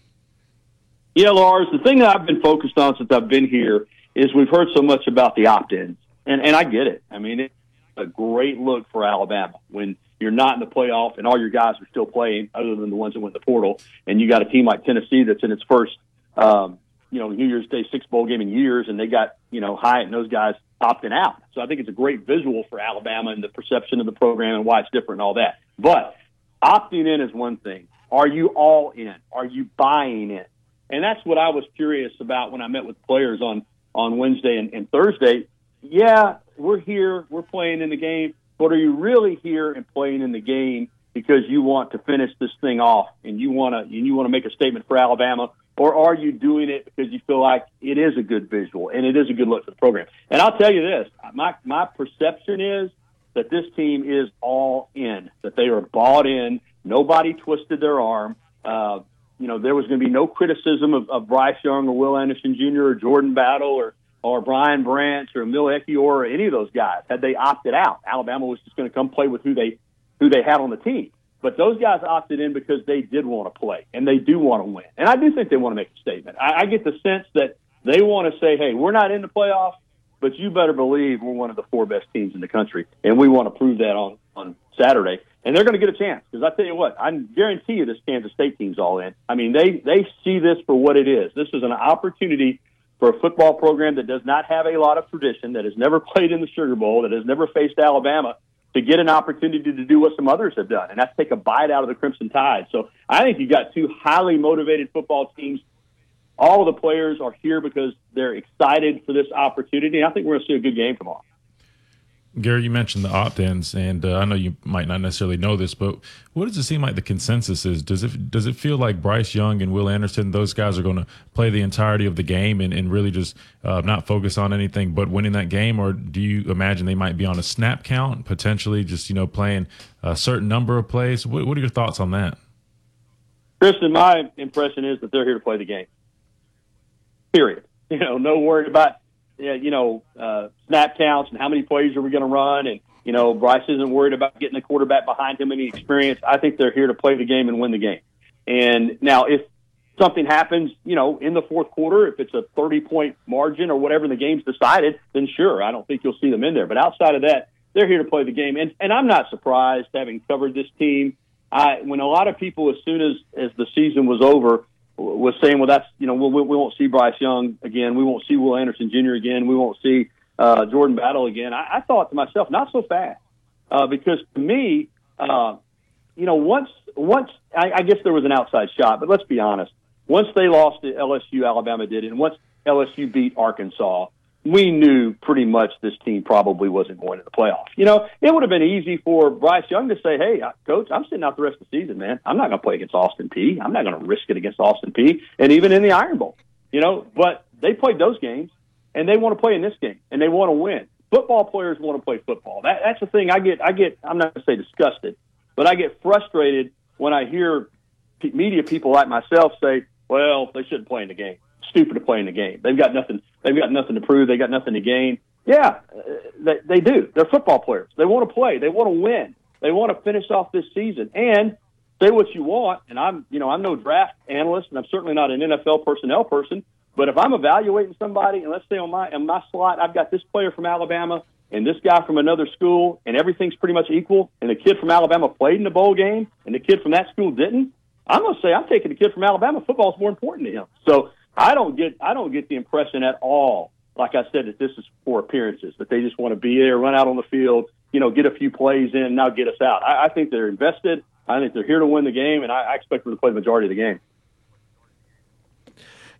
Yeah, Lars. The thing that I've been focused on since I've been here is we've heard so much about the opt-ins, and and I get it. I mean, it's a great look for Alabama when you're not in the playoff and all your guys are still playing, other than the ones that went in the portal, and you got a team like Tennessee that's in its first, um, you know, New Year's Day six bowl game in years, and they got you know Hyatt and those guys opting out. So I think it's a great visual for Alabama and the perception of the program and why it's different and all that. But opting in is one thing. Are you all in? Are you buying in? And that's what I was curious about when I met with players on on Wednesday and, and Thursday. Yeah, we're here, we're playing in the game, but are you really here and playing in the game because you want to finish this thing off and you want to and you want to make a statement for Alabama, or are you doing it because you feel like it is a good visual and it is a good look for the program? And I'll tell you this, my my perception is that this team is all in, that they are bought in. Nobody twisted their arm. Uh, you know, there was going to be no criticism of, of Bryce Young or Will Anderson Jr. or Jordan Battle or or Brian Branch or Emil Ekiyor or any of those guys. Had they opted out, Alabama was just going to come play with who they who they had on the team. But those guys opted in because they did want to play and they do want to win. And I do think they want to make a statement. I, I get the sense that they want to say, "Hey, we're not in the playoffs, but you better believe we're one of the four best teams in the country, and we want to prove that on on Saturday." And they're going to get a chance because I tell you what, I guarantee you this Kansas State team's all in. I mean, they they see this for what it is. This is an opportunity for a football program that does not have a lot of tradition, that has never played in the Sugar Bowl, that has never faced Alabama, to get an opportunity to do what some others have done, and that's take a bite out of the Crimson Tide. So I think you've got two highly motivated football teams. All the players are here because they're excited for this opportunity. And I think we're going to see a good game tomorrow. Gary, you mentioned the opt-ins, and uh, I know you might not necessarily know this, but what does it seem like the consensus is? Does it does it feel like Bryce Young and Will Anderson, those guys are going to play the entirety of the game and, and really just uh, not focus on anything but winning that game, or do you imagine they might be on a snap count, potentially just you know playing a certain number of plays? What, what are your thoughts on that? Christian, my impression is that they're here to play the game. Period. You know, no worry about you know, uh, snap counts and how many plays are we going to run. And, you know, Bryce isn't worried about getting the quarterback behind him any experience. I think they're here to play the game and win the game. And now if something happens, you know, in the fourth quarter, if it's a 30 point margin or whatever the game's decided, then sure, I don't think you'll see them in there. But outside of that, they're here to play the game. And, and I'm not surprised having covered this team. I, when a lot of people, as soon as, as the season was over, was saying, well, that's you know, we, we won't see Bryce Young again. We won't see Will Anderson Jr. again. We won't see uh, Jordan Battle again. I, I thought to myself, not so fast, uh, because to me, uh, you know, once once I, I guess there was an outside shot, but let's be honest. Once they lost to LSU, Alabama did, and once LSU beat Arkansas, we knew pretty much this team probably wasn't going to the playoffs. You know, it would have been easy for Bryce Young to say, "Hey, uh, coach, I'm sitting out the rest of the season, man. I'm not going to play against Austin Peay. I'm not going to risk it against Austin Peay, and even in the Iron Bowl, you know." But they played those games, and they want to play in this game, and they want to win. Football players want to play football. That, that's the thing. I get, I get. I'm not going to say disgusted, but I get frustrated when I hear media people like myself say, "Well, they shouldn't play in the game." Stupid to play in the game. They've got nothing. They've got nothing to prove. They got nothing to gain. Yeah, uh, they, they do. They're football players. They want to play. They want to win. They want to finish off this season and say what you want. And I'm, you know, I'm no draft analyst, and I'm certainly not an NFL personnel person. But if I'm evaluating somebody, and let's say on my on my slot, I've got this player from Alabama and this guy from another school, and everything's pretty much equal, and the kid from Alabama played in the bowl game, and the kid from that school didn't. I'm going to say I'm taking the kid from Alabama. Football is more important to him. So I don't get I don't get the impression at all, like I said, that this is for appearances, that they just want to be there, run out on the field, you know, get a few plays in, now get us out. I, I think they're invested. I think they're here to win the game, and I, I expect them to play the majority of the game.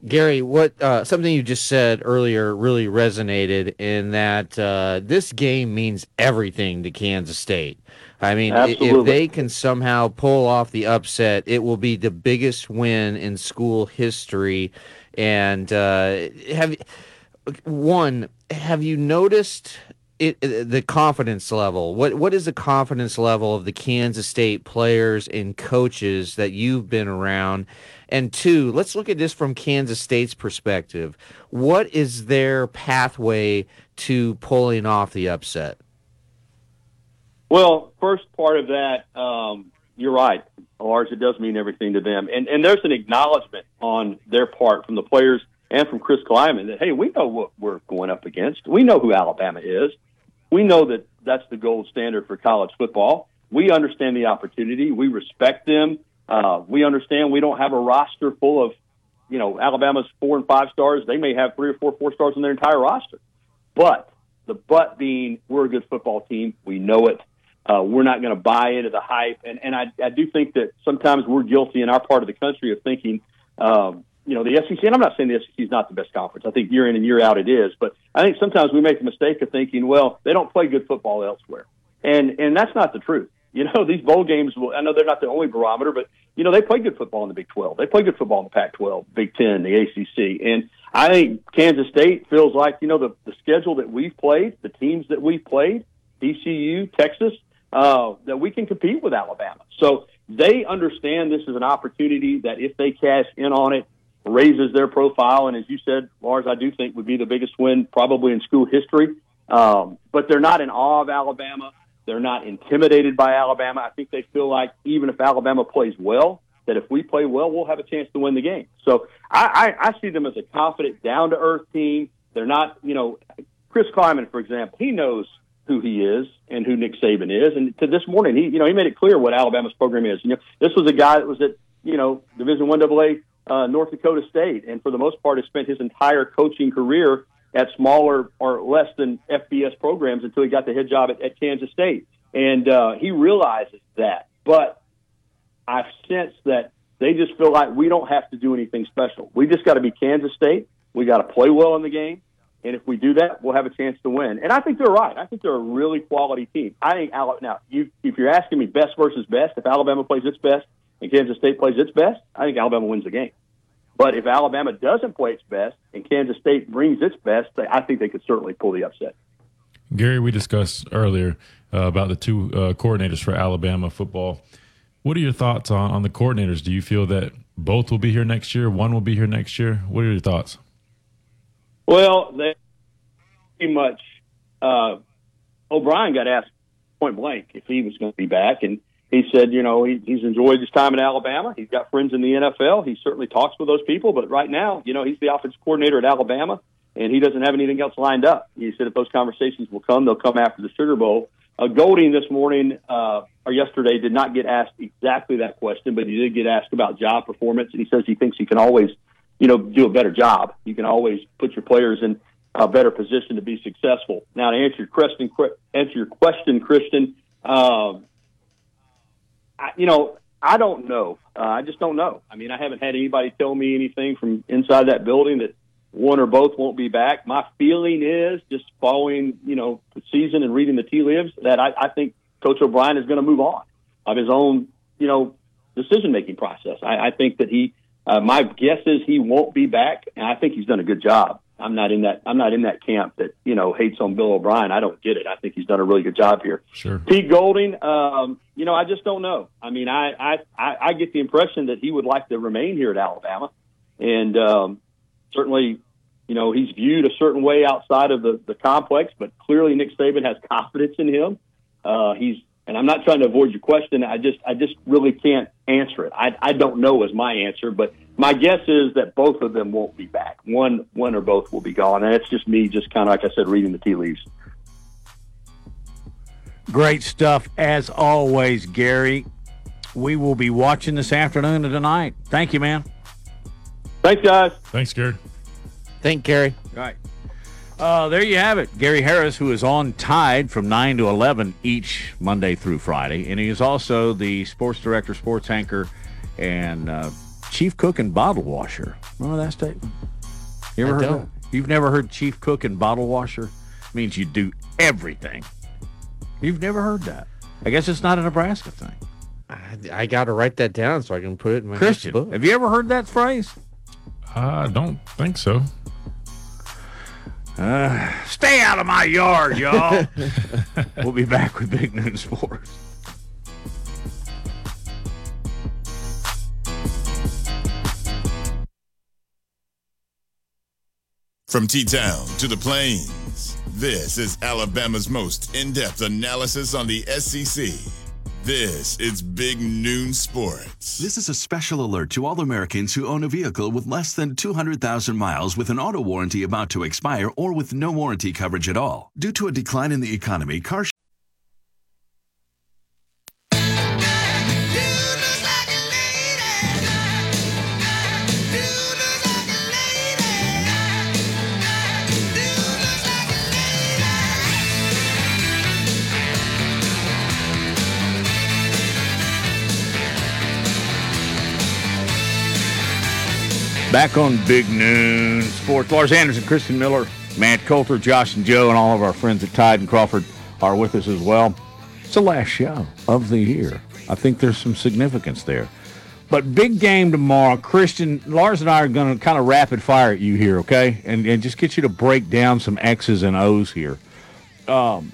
Gary, what uh, something you just said earlier really resonated in that uh, this game means everything to Kansas State. I mean, Absolutely. if they can somehow pull off the upset, it will be the biggest win in school history and uh, have one, have you noticed it, the confidence level? What what is the confidence level of the Kansas State players and coaches that you've been around? And two, let's look at this from Kansas State's perspective. What is their pathway to pulling off the upset? Well, first part of that, um, you're right, Lars. It does mean everything to them, and and there's an acknowledgement on their part from the players and from Chris Klieman that hey, we know what we're going up against. We know who Alabama is. We know that that's the gold standard for college football. We understand the opportunity. We respect them. Uh, we understand we don't have a roster full of, you know, Alabama's four and five stars. They may have three or four four stars in their entire roster. But the but being we're a good football team. We know it. Uh, we're not going to buy into the hype. And, and I, I do think that sometimes we're guilty in our part of the country of thinking, um, you know, the SEC, and I'm not saying the SEC is not the best conference. I think year in and year out it is. But I think sometimes we make the mistake of thinking, well, they don't play good football elsewhere. And, and that's not the truth. You know, these bowl games, will, I know they're not the only barometer, but, you know, they play good football in the Big 12. They play good football in the Pac 12, Big 10, the ACC. And I think Kansas State feels like, you know, the, the schedule that we've played, the teams that we've played, TCU, Texas, uh, that we can compete with Alabama. So they understand this is an opportunity that if they cash in on it, raises their profile. And as you said, Lars, I do think would be the biggest win probably in school history. Um, but they're not in awe of Alabama. They're not intimidated by Alabama. I think they feel like even if Alabama plays well, that if we play well, we'll have a chance to win the game. So I, I, I see them as a confident, down to earth team. They're not, you know, Chris Klieman, for example, he knows who he is and who Nick Saban is. And to this morning, he you know he made it clear what Alabama's program is. You know, this was a guy that was at you know Division One AA uh, North Dakota State, and for the most part, has spent his entire coaching career at smaller or less than FBS programs until he got the head job at, at Kansas State. and uh, he realizes that. But I've sensed that they just feel like we don't have to do anything special. We just got to be Kansas State. We got to play well in the game. And if we do that, we'll have a chance to win. And I think they're right. I think they're a really quality team. I think Alabama. now, you, if you're asking me best versus best, if Alabama plays its best and Kansas State plays its best, I think Alabama wins the game. But if Alabama doesn't play its best and Kansas State brings its best, I think they could certainly pull the upset. Gary, we discussed earlier uh, about the two uh, coordinators for Alabama football. What are your thoughts on, on the coordinators? Do you feel that both will be here next year? One will be here next year? What are your thoughts? Well, they pretty much uh, O'Brien got asked point blank if he was going to be back, and he said, you know, he, he's enjoyed his time in Alabama. He's got friends in the NFL. He certainly talks with those people, but right now, you know, he's the offensive coordinator at Alabama, and he doesn't have anything else lined up. He said if those conversations will come, they'll come after the Sugar Bowl. Uh, Golding this morning uh, or yesterday did not get asked exactly that question, but he did get asked about job performance, and he says he thinks he can always, you know, do a better job. You can always put your players in a better position to be successful. Now, to answer your question, answer your question, Christian, um, I, you know, I don't know. Uh, I just don't know. I mean, I haven't had anybody tell me anything from inside that building that one or both won't be back. My feeling is just following, you know, the season and reading the tea leaves that I, I think Coach O'Brien is going to move on of his own, you know, decision making process. I, I think that he, uh, my guess is he won't be back, and I think he's done a good job. I'm not in that. I'm not in that camp that you know hates on Bill O'Brien. I don't get it. I think he's done a really good job here. Sure. Pete Golding, um, you know, I just don't know. I mean, I, I I I get the impression that he would like to remain here at Alabama, and um, certainly, you know, he's viewed a certain way outside of the the complex. But clearly, Nick Saban has confidence in him. Uh, he's and I'm not trying to avoid your question. I just I just really can't answer it. I I don't know is my answer, but my guess is that both of them won't be back. One one or both will be gone, and it's just me, just kind of like I said, reading the tea leaves. Great stuff as always, Gary. We will be watching this afternoon and tonight. Thank you, man. Thanks, guys. Thanks, Gary. Thank you, Gary. All right. Uh, there you have it. Gary Harris, who is on Tide from 9 to 11 each Monday through Friday. And he is also the sports director, sports anchor, and uh, chief cook and bottle washer. Remember that statement? You ever I heard don't. that? You've never heard chief cook and bottle washer? means you do everything. You've never heard that. I guess it's not a Nebraska thing. I, I got to write that down so I can put it in my Christian, book. have you ever heard that phrase? I don't think so. Uh, stay out of my yard, y'all. we'll be back with Big Noon Sports. From T Town to the Plains, this is Alabama's most in depth analysis on the SEC. This is Big Noon Sports. This is a special alert to all Americans who own a vehicle with less than 200,000 miles with an auto warranty about to expire or with no warranty coverage at all. Due to a decline in the economy, car Back on Big Noon Sports. Lars Anderson, Christian Miller, Matt Coulter, Josh and Joe, and all of our friends at Tide and Crawford are with us as well. It's the last show of the year. I think there's some significance there. But big game tomorrow. Christian, Lars and I are going to kind of rapid fire at you here, okay? And, and just get you to break down some X's and O's here. Um,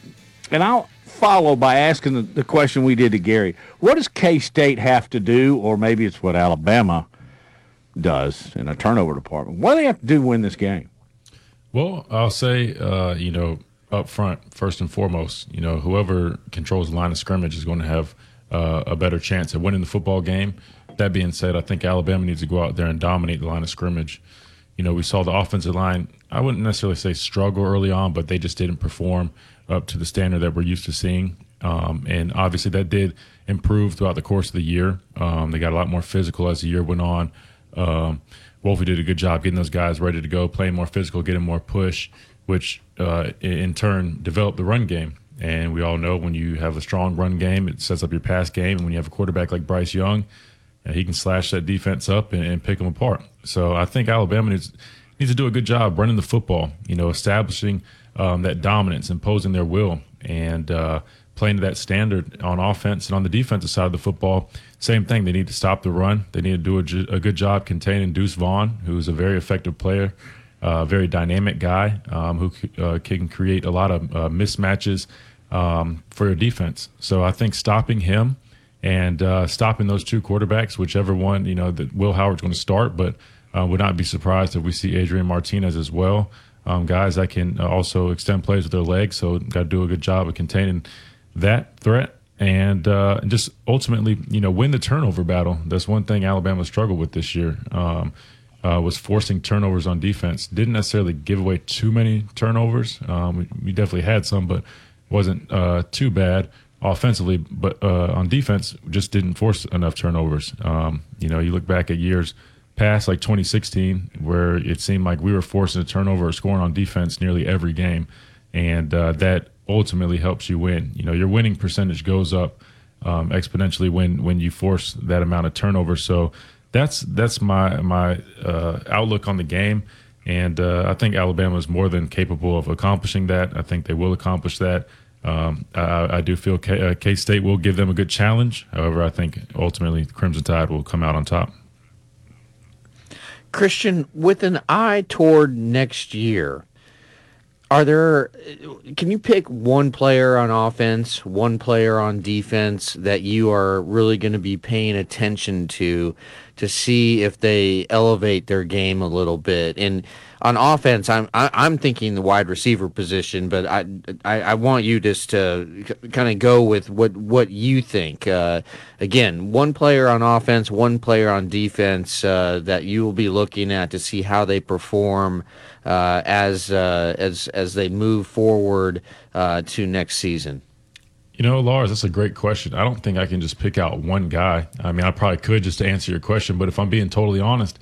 and I'll follow by asking the, the question we did to Gary. What does K State have to do, or maybe it's what Alabama does in a turnover department? What do they have to do to win this game? Well, I'll say, uh, you know, up front, first and foremost, you know, whoever controls the line of scrimmage is going to have uh, a better chance at winning the football game. That being said, I think Alabama needs to go out there and dominate the line of scrimmage. You know, we saw the offensive line, I wouldn't necessarily say struggle early on, but they just didn't perform up to the standard that we're used to seeing. Um, and obviously, that did improve throughout the course of the year. Um, they got a lot more physical as the year went on. Um, Wolfie did a good job getting those guys ready to go, playing more physical, getting more push, which uh, in turn developed the run game. And we all know when you have a strong run game, it sets up your pass game. And when you have a quarterback like Bryce Young, uh, he can slash that defense up and, and pick them apart. So I think Alabama needs needs to do a good job running the football. You know, establishing um, that dominance, imposing their will, and uh, playing to that standard on offense and on the defensive side of the football. Same thing. They need to stop the run. They need to do a, a good job containing Deuce Vaughn, who's a very effective player, uh, very dynamic guy um, who uh, can create a lot of uh, mismatches um, for your defense. So I think stopping him and uh, stopping those two quarterbacks, whichever one you know that Will Howard's going to start, but uh, would not be surprised if we see Adrian Martinez as well. Um, guys that can also extend plays with their legs, so got to do a good job of containing that threat and uh, just ultimately, you know, win the turnover battle. That's one thing Alabama struggled with this year. Um, uh, was forcing turnovers on defense. Didn't necessarily give away too many turnovers. Um, we, we, definitely had some, but wasn't uh, too bad offensively. But uh, on defense, just didn't force enough turnovers. Um, you know, you look back at years past, like 2016, where it seemed like we were forcing a turnover or scoring on defense nearly every game, and uh, that ultimately helps you win. You know, your winning percentage goes up um, exponentially when when you force that amount of turnover. So that's that's my my uh, outlook on the game, and uh, I think Alabama is more than capable of accomplishing that. I think they will accomplish that. Um, I, I, do feel uh, K State will give them a good challenge. However, I think ultimately Crimson Tide will come out on top. Christian, with an eye toward next year, are there can you pick one player on offense one player on defense that you are really going to be paying attention to to see if they elevate their game a little bit and on offense i'm i'm thinking the wide receiver position but i i, I want you just to kind of go with what what you think uh, again one player on offense one player on defense uh, that you will be looking at to see how they perform uh, as uh, as as they move forward uh, to next season? You know, Lars, that's a great question. I don't think I can just pick out one guy. I mean, I probably could just to answer your question, but if I'm being totally honest,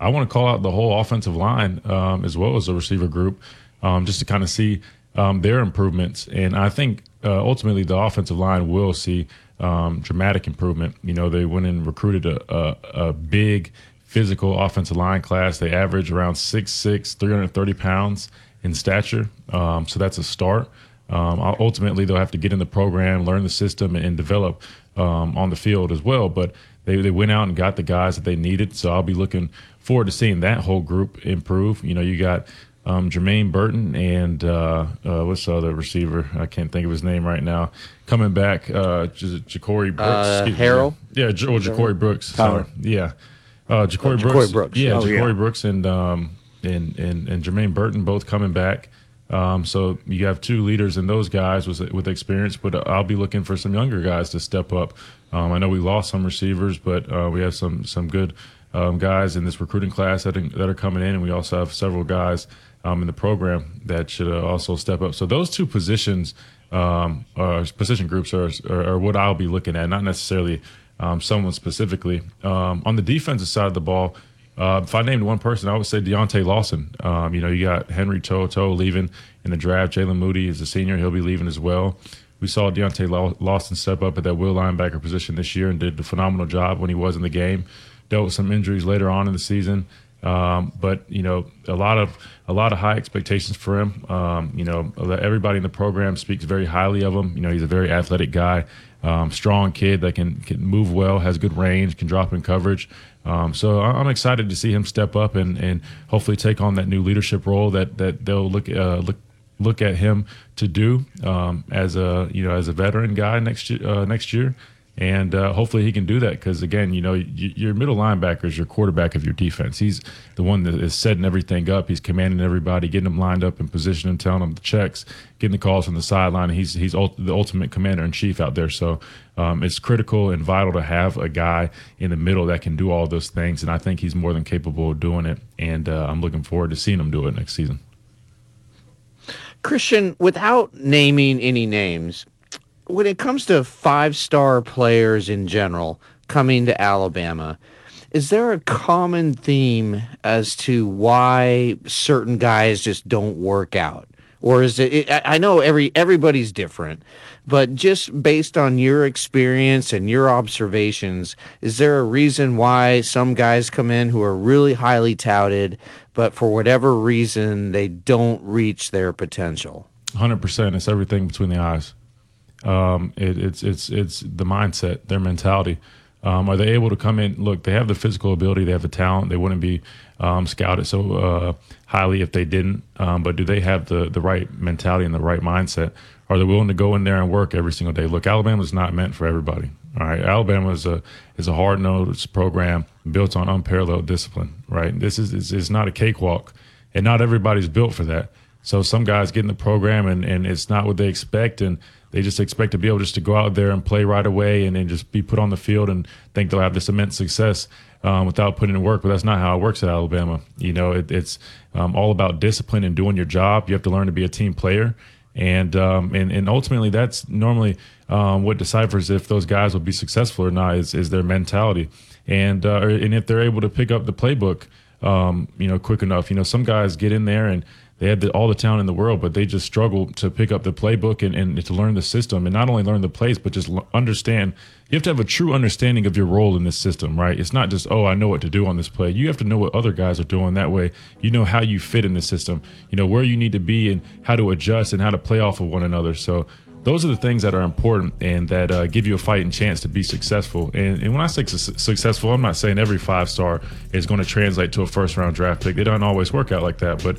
I want to call out the whole offensive line um, as well as the receiver group, um, just to kind of see um, their improvements. And I think uh, ultimately the offensive line will see um, dramatic improvement. You know, they went and recruited a, a, a big physical offensive line class. They average around 6'6", 330 pounds in stature. Um, so that's a start. Um, ultimately, they'll have to get in the program, learn the system, and develop um, on the field as well. But they, they went out and got the guys that they needed. So I'll be looking forward to seeing that whole group improve. You know, you got um, Jermaine Burton and uh, uh, what's the other receiver? I can't think of his name right now. Coming back, uh, Ja'Corey Brooks. Uh, Harrell? Yeah, J- or Ja'Corey Brooks. Sorry. Yeah. Uh, Ja'Corey, oh, Brooks, Brooks. Yeah, oh, Ja'Corey yeah. Brooks and, um, and and and Jermaine Burton both coming back. Um, so you have two leaders in those guys with with experience, but I'll be looking for some younger guys to step up. Um, I know we lost some receivers, but uh, we have some some good um, guys in this recruiting class that are, that are coming in, and we also have several guys um, in the program that should uh, also step up. So those two positions, um, uh, position groups, are, are, are what I'll be looking at, not necessarily um, someone specifically. Um, on the defensive side of the ball, uh, if I named one person, I would say Deontae Lawson. Um, you know, you got Henry To'oTo'o leaving in the draft. Jaylen Moody is a senior; he'll be leaving as well. We saw Deontae Lawson step up at that will linebacker position this year and did a phenomenal job when he was in the game. Dealt with some injuries later on in the season, um, but you know, a lot of a lot of high expectations for him. Um, you know, everybody in the program speaks very highly of him. You know, he's a very athletic guy um, strong kid that can, can move well, has good range, can drop in coverage. Um, so I'm excited to see him step up and, and hopefully take on that new leadership role that that they'll look uh, look look at him to do um, as a you know as a veteran guy next uh, next year and uh, hopefully he can do that because again, you know, your middle linebacker is your quarterback of your defense. He's the one that is setting everything up. He's commanding everybody, getting them lined up in position, and telling them the checks, getting the calls from the sideline. He's he's ult- the ultimate commander in chief out there. So um, it's critical and vital to have a guy in the middle that can do all those things. And I think he's more than capable of doing it. And uh, I'm looking forward to seeing him do it next season. Christian, without naming any names, when it comes to five star players in general coming to Alabama, is there a common theme as to why certain guys just don't work out? or is it, it? I know every everybody's different, but just based on your experience and your observations, is there a reason why some guys come in who are really highly touted, but for whatever reason they don't reach their potential? Hundred percent. It's everything between the eyes. Um, it, it's it's it's the mindset, their mentality. Um, are they able to come in? Look, they have the physical ability, they have the talent. They wouldn't be um, scouted so uh, highly if they didn't. Um, but do they have the the right mentality and the right mindset? Are they willing to go in there and work every single day? Look, Alabama's not meant for everybody. All right, Alabama is a is a hard nosed program built on unparalleled discipline. Right, this is is, is not a cakewalk, and not everybody's built for that. So some guys get in the program and, and it's not what they expect, and they just expect to be able just to go out there and play right away and then just be put on the field and think they'll have this immense success um, without putting in work. But that's not how it works at Alabama. You know, it, it's um, all about discipline and doing your job. You have to learn to be a team player. And, um, and, and ultimately, that's normally um, what deciphers if those guys will be successful or not is, is their mentality. And, uh, and if they're able to pick up the playbook, um, you know, quick enough. You know, some guys get in there and they had the, all the talent in the world, but they just struggle to pick up the playbook and, and to learn the system and not only learn the plays, but just understand. You have to have a true understanding of your role in this system, right? It's not just, oh, I know what to do on this play. You have to know what other guys are doing. That way, you know how you fit in the system, you know, where you need to be and how to adjust and how to play off of one another. So, those are the things that are important and that uh, give you a fighting chance to be successful. And, and when I say su- successful, I'm not saying every five star is going to translate to a first round draft pick. It doesn't always work out like that. But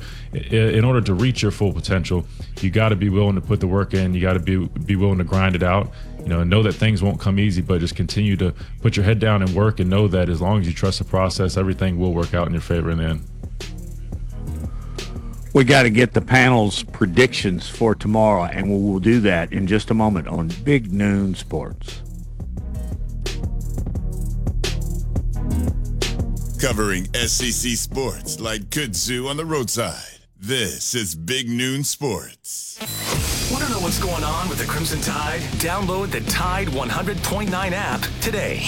in, order to reach your full potential, you got to be willing to put the work in. You got to be be willing to grind it out. You know, know that things won't come easy, but just continue to put your head down and work, and know that as long as you trust the process, everything will work out in your favor in the end. We got to get the panel's predictions for tomorrow, and we will do that in just a moment on Big Noon Sports. Covering SEC sports like kudzu on the roadside. This is Big Noon Sports. Want to know what's going on with the Crimson Tide? Download the Tide 100.9 app today.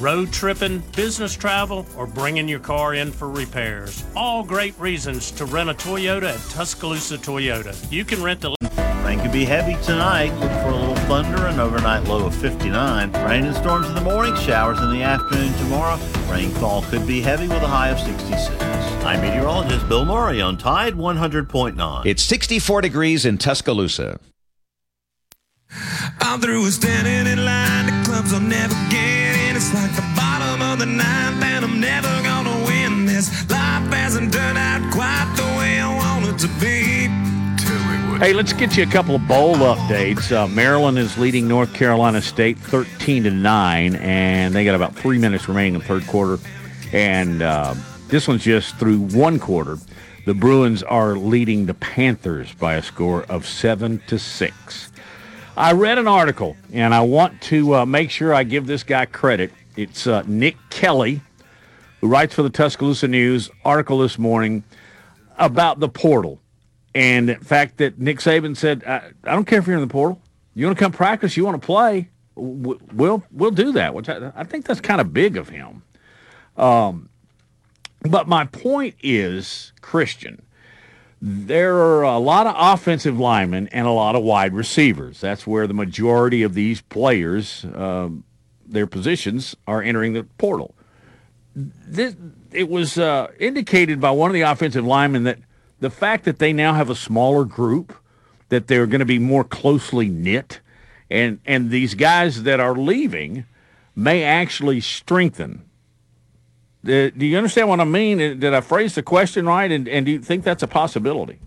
Road tripping, business travel, or bringing your car in for repairs. All great reasons to rent a Toyota at Tuscaloosa Toyota. You can rent a. Rain could be heavy tonight. Look for a little thunder, an overnight low of 59. Rain and storms in the morning, showers in the afternoon tomorrow. Rainfall could be heavy with a high of 66. I'm meteorologist Bill Murray on Tide 100.9. It's 64 degrees in Tuscaloosa. I'm through standing in line. The clubs will never get in. Like the bottom of the ninth, and I'm never gonna win this. Life hasn't turned out quite the way I to be. Hey, let's get you a couple of bowl updates. Uh, Maryland is leading North Carolina State 13 to 9, and they got about three minutes remaining in the third quarter. And uh, this one's just through one quarter. The Bruins are leading the Panthers by a score of 7 to 6. I read an article, and I want to uh, make sure I give this guy credit. It's uh, Nick Kelly, who writes for the Tuscaloosa News, article this morning about the portal. And the fact that Nick Saban said, I, I don't care if you're in the portal. You want to come practice, you want to play, we'll, we'll do that, which I, I think that's kind of big of him. Um, but my point is, Christian, there are a lot of offensive linemen and a lot of wide receivers. That's where the majority of these players, uh, their positions, are entering the portal. This, it was uh, indicated by one of the offensive linemen that the fact that they now have a smaller group, that they're going to be more closely knit, and and these guys that are leaving may actually strengthen uh, do you understand what I mean? Uh, did I phrase the question right? And, and do you think that's a possibility?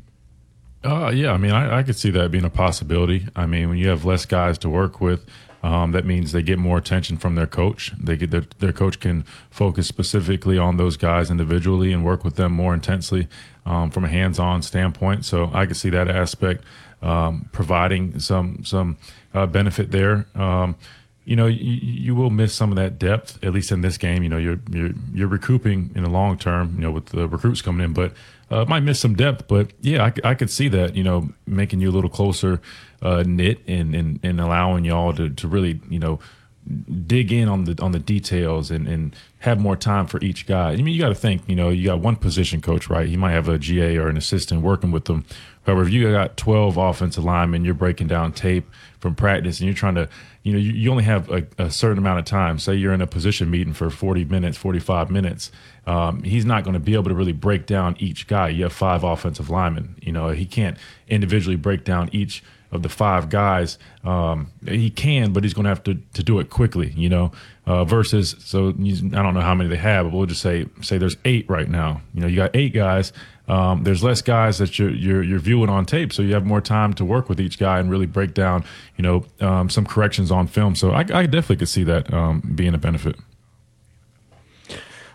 Uh, yeah, I mean, I, I could see that being a possibility. I mean, when you have less guys to work with, um, that means they get more attention from their coach. They get their, their coach can focus specifically on those guys individually and work with them more intensely um, from a hands-on standpoint. So I could see that aspect um, providing some some uh, benefit there. Um, you know, you, you will miss some of that depth, at least in this game. You know, you're you're you're recouping in the long term, you know, with the recruits coming in, but uh, might miss some depth. But yeah, I, I could see that, you know, making you a little closer uh, knit and, and and allowing y'all to to really, you know, dig in on the on the details and, and have more time for each guy. I mean, you got to think, you know, you got one position coach, right? He might have a GA or an assistant working with them. However, if you got 12 offensive linemen, you're breaking down tape from practice and you're trying to, you know, you, you only have a, a certain amount of time. Say you're in a position meeting for 40 minutes, 45 minutes. Um, he's not going to be able to really break down each guy. You have five offensive linemen. You know, he can't individually break down each of the five guys. Um, he can, but he's going to have to, to do it quickly, you know, uh, versus, so I don't know how many they have, but we'll just say, say there's eight right now. You know, you got eight guys. Um, there's less guys that you're, you're, you're viewing on tape, so you have more time to work with each guy and really break down, you know, um, some corrections on film. So I, I definitely could see that um, being a benefit.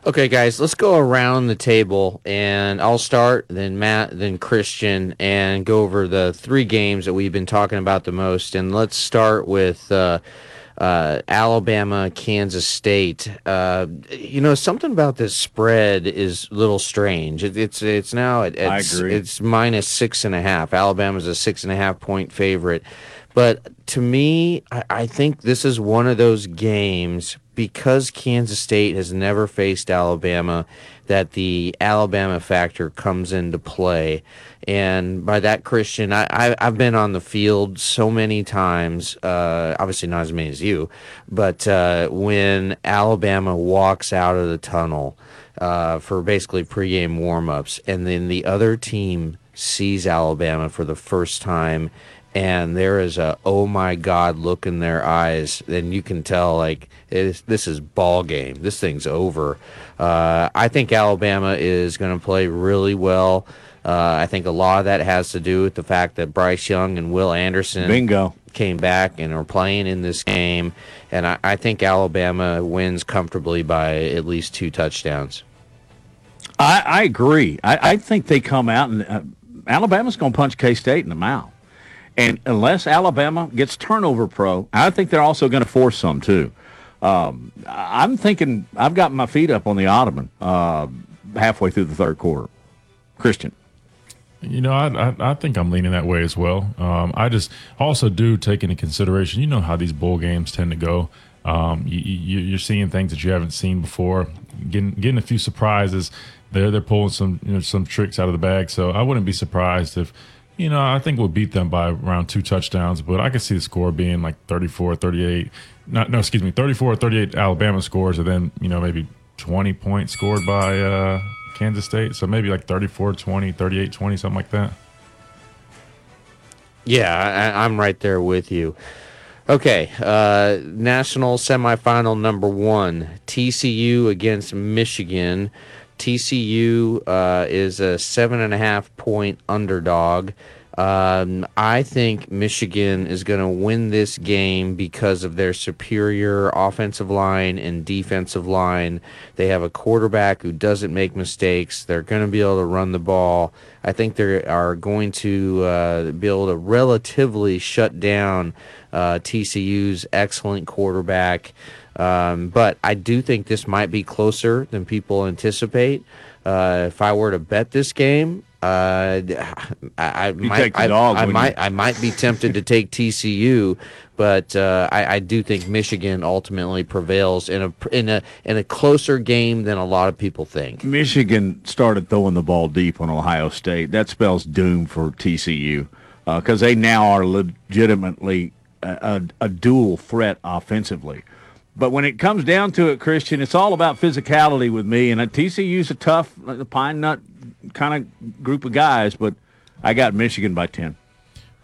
Okay, guys, let's go around the table, and I'll start, then Matt, then Christian, and go over the three games that we've been talking about the most. And let's start with uh, uh, Alabama, Kansas State. Uh, you know, something about this spread is a little strange. It, it's it's now at, it's, it's minus six and a half. Alabama's a six and a half point favorite. But to me, I, I think this is one of those games because Kansas State has never faced Alabama that the Alabama factor comes into play. And by that, Christian, I, I, I've been on the field so many times, uh, obviously not as many as you, but uh, when Alabama walks out of the tunnel uh, for basically pregame warmups, and then the other team sees Alabama for the first time and there is a oh my god look in their eyes and you can tell like is, this is ball game this thing's over uh, i think alabama is going to play really well uh, i think a lot of that has to do with the fact that bryce young and will anderson Bingo. came back and are playing in this game and I, I think alabama wins comfortably by at least two touchdowns I, I agree. I, I think they come out and uh, Alabama's going to punch K State in the mouth. And unless Alabama gets turnover pro, I think they're also going to force some too. Um, I'm thinking I've got my feet up on the ottoman uh, halfway through the third quarter. Christian. You know, I, I I think I'm leaning that way as well. Um, I just also do take into consideration. You know how these bowl games tend to go. Um, you, you're seeing things that you haven't seen before, getting getting a few surprises. They're they're pulling some you know some tricks out of the bag. So I wouldn't be surprised if you know I think we'll beat them by around two touchdowns. But I could see the score being like 34, 38. Not no, excuse me, 34 38 Alabama scores, and then you know maybe 20 points scored by uh, Kansas State. So maybe like 34, 20, 38, 20, something like that. Yeah, I, I'm right there with you. Okay, uh, national semifinal number one: TCU against Michigan. TCU uh, is a seven and a half point underdog. Um, I think Michigan is going to win this game because of their superior offensive line and defensive line. They have a quarterback who doesn't make mistakes. They're going to be able to run the ball. I think they are going to uh, be able to relatively shut down uh, TCU's excellent quarterback. Um, but I do think this might be closer than people anticipate. Uh, if I were to bet this game, uh, I, I might, take the I, dog, I wouldn't might. I might be tempted to take TCU, but uh, I, I do think Michigan ultimately prevails in a in a in a closer game than a lot of people think. Michigan started throwing the ball deep on Ohio State. That spells doom for TCU because they now are legitimately a, a, a dual threat offensively. But when it comes down to it, Christian, it's all about physicality with me. And uh, TCU's a tough, like the pine nut kind of group of guys, but I got Michigan by 10.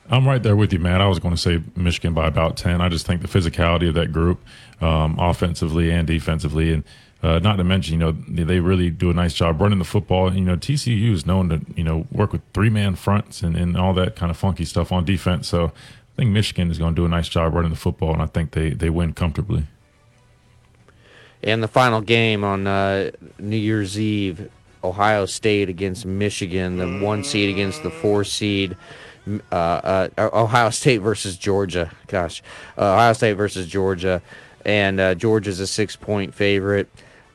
I'm right there with you, man. I was going to say Michigan by about 10. I just think the physicality of that group, um, offensively and defensively, and uh, not to mention, you know, they really do a nice job running the football. You know, TCU is known to, you know, work with three man fronts and, and all that kind of funky stuff on defense. So I think Michigan is going to do a nice job running the football, and I think they, they win comfortably. And the final game on uh, New Year's Eve, Ohio State against Michigan, the one seed against the four seed. Uh, uh, Ohio State versus Georgia. Gosh, uh, Ohio State versus Georgia, and uh, Georgia's a six point favorite.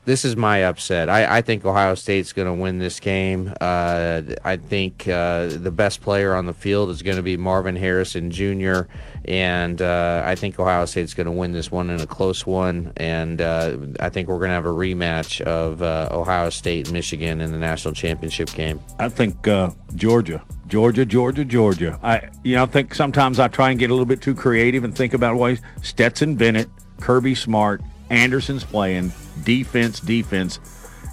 This is my upset. I, I think Ohio State's going to win this game. Uh, I think uh, the best player on the field is going to be Marvin Harrison Jr. And uh, I think Ohio State's going to win this one in a close one. And uh, I think we're going to have a rematch of uh, Ohio State and Michigan in the national championship game. I think uh, Georgia, Georgia, Georgia, Georgia. I, you know, I think sometimes I try and get a little bit too creative and think about ways. Stetson Bennett, Kirby Smart, Anderson's playing defense, defense,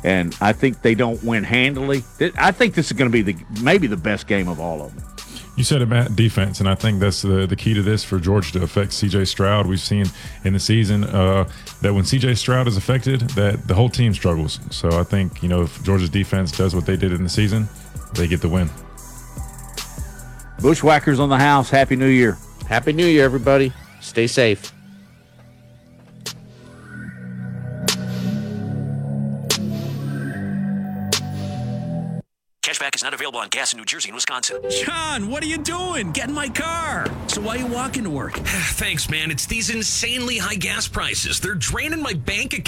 and I think they don't win handily. I think this is going to be the maybe the best game of all of them. You said about defense, and I think that's the, the key to this for Georgia to affect C.J. Stroud. We've seen in the season uh, that when C.J. Stroud is affected, that the whole team struggles. So I think you know if Georgia's defense does what they did in the season, they get the win. Bushwhackers on the house. Happy New Year. Happy New Year, everybody. Stay safe. Cashback is not available on gas in New Jersey and Wisconsin. John, what are you doing? Get in my car. So why are you walking to work? Thanks, man. It's these insanely high gas prices. They're draining my bank account.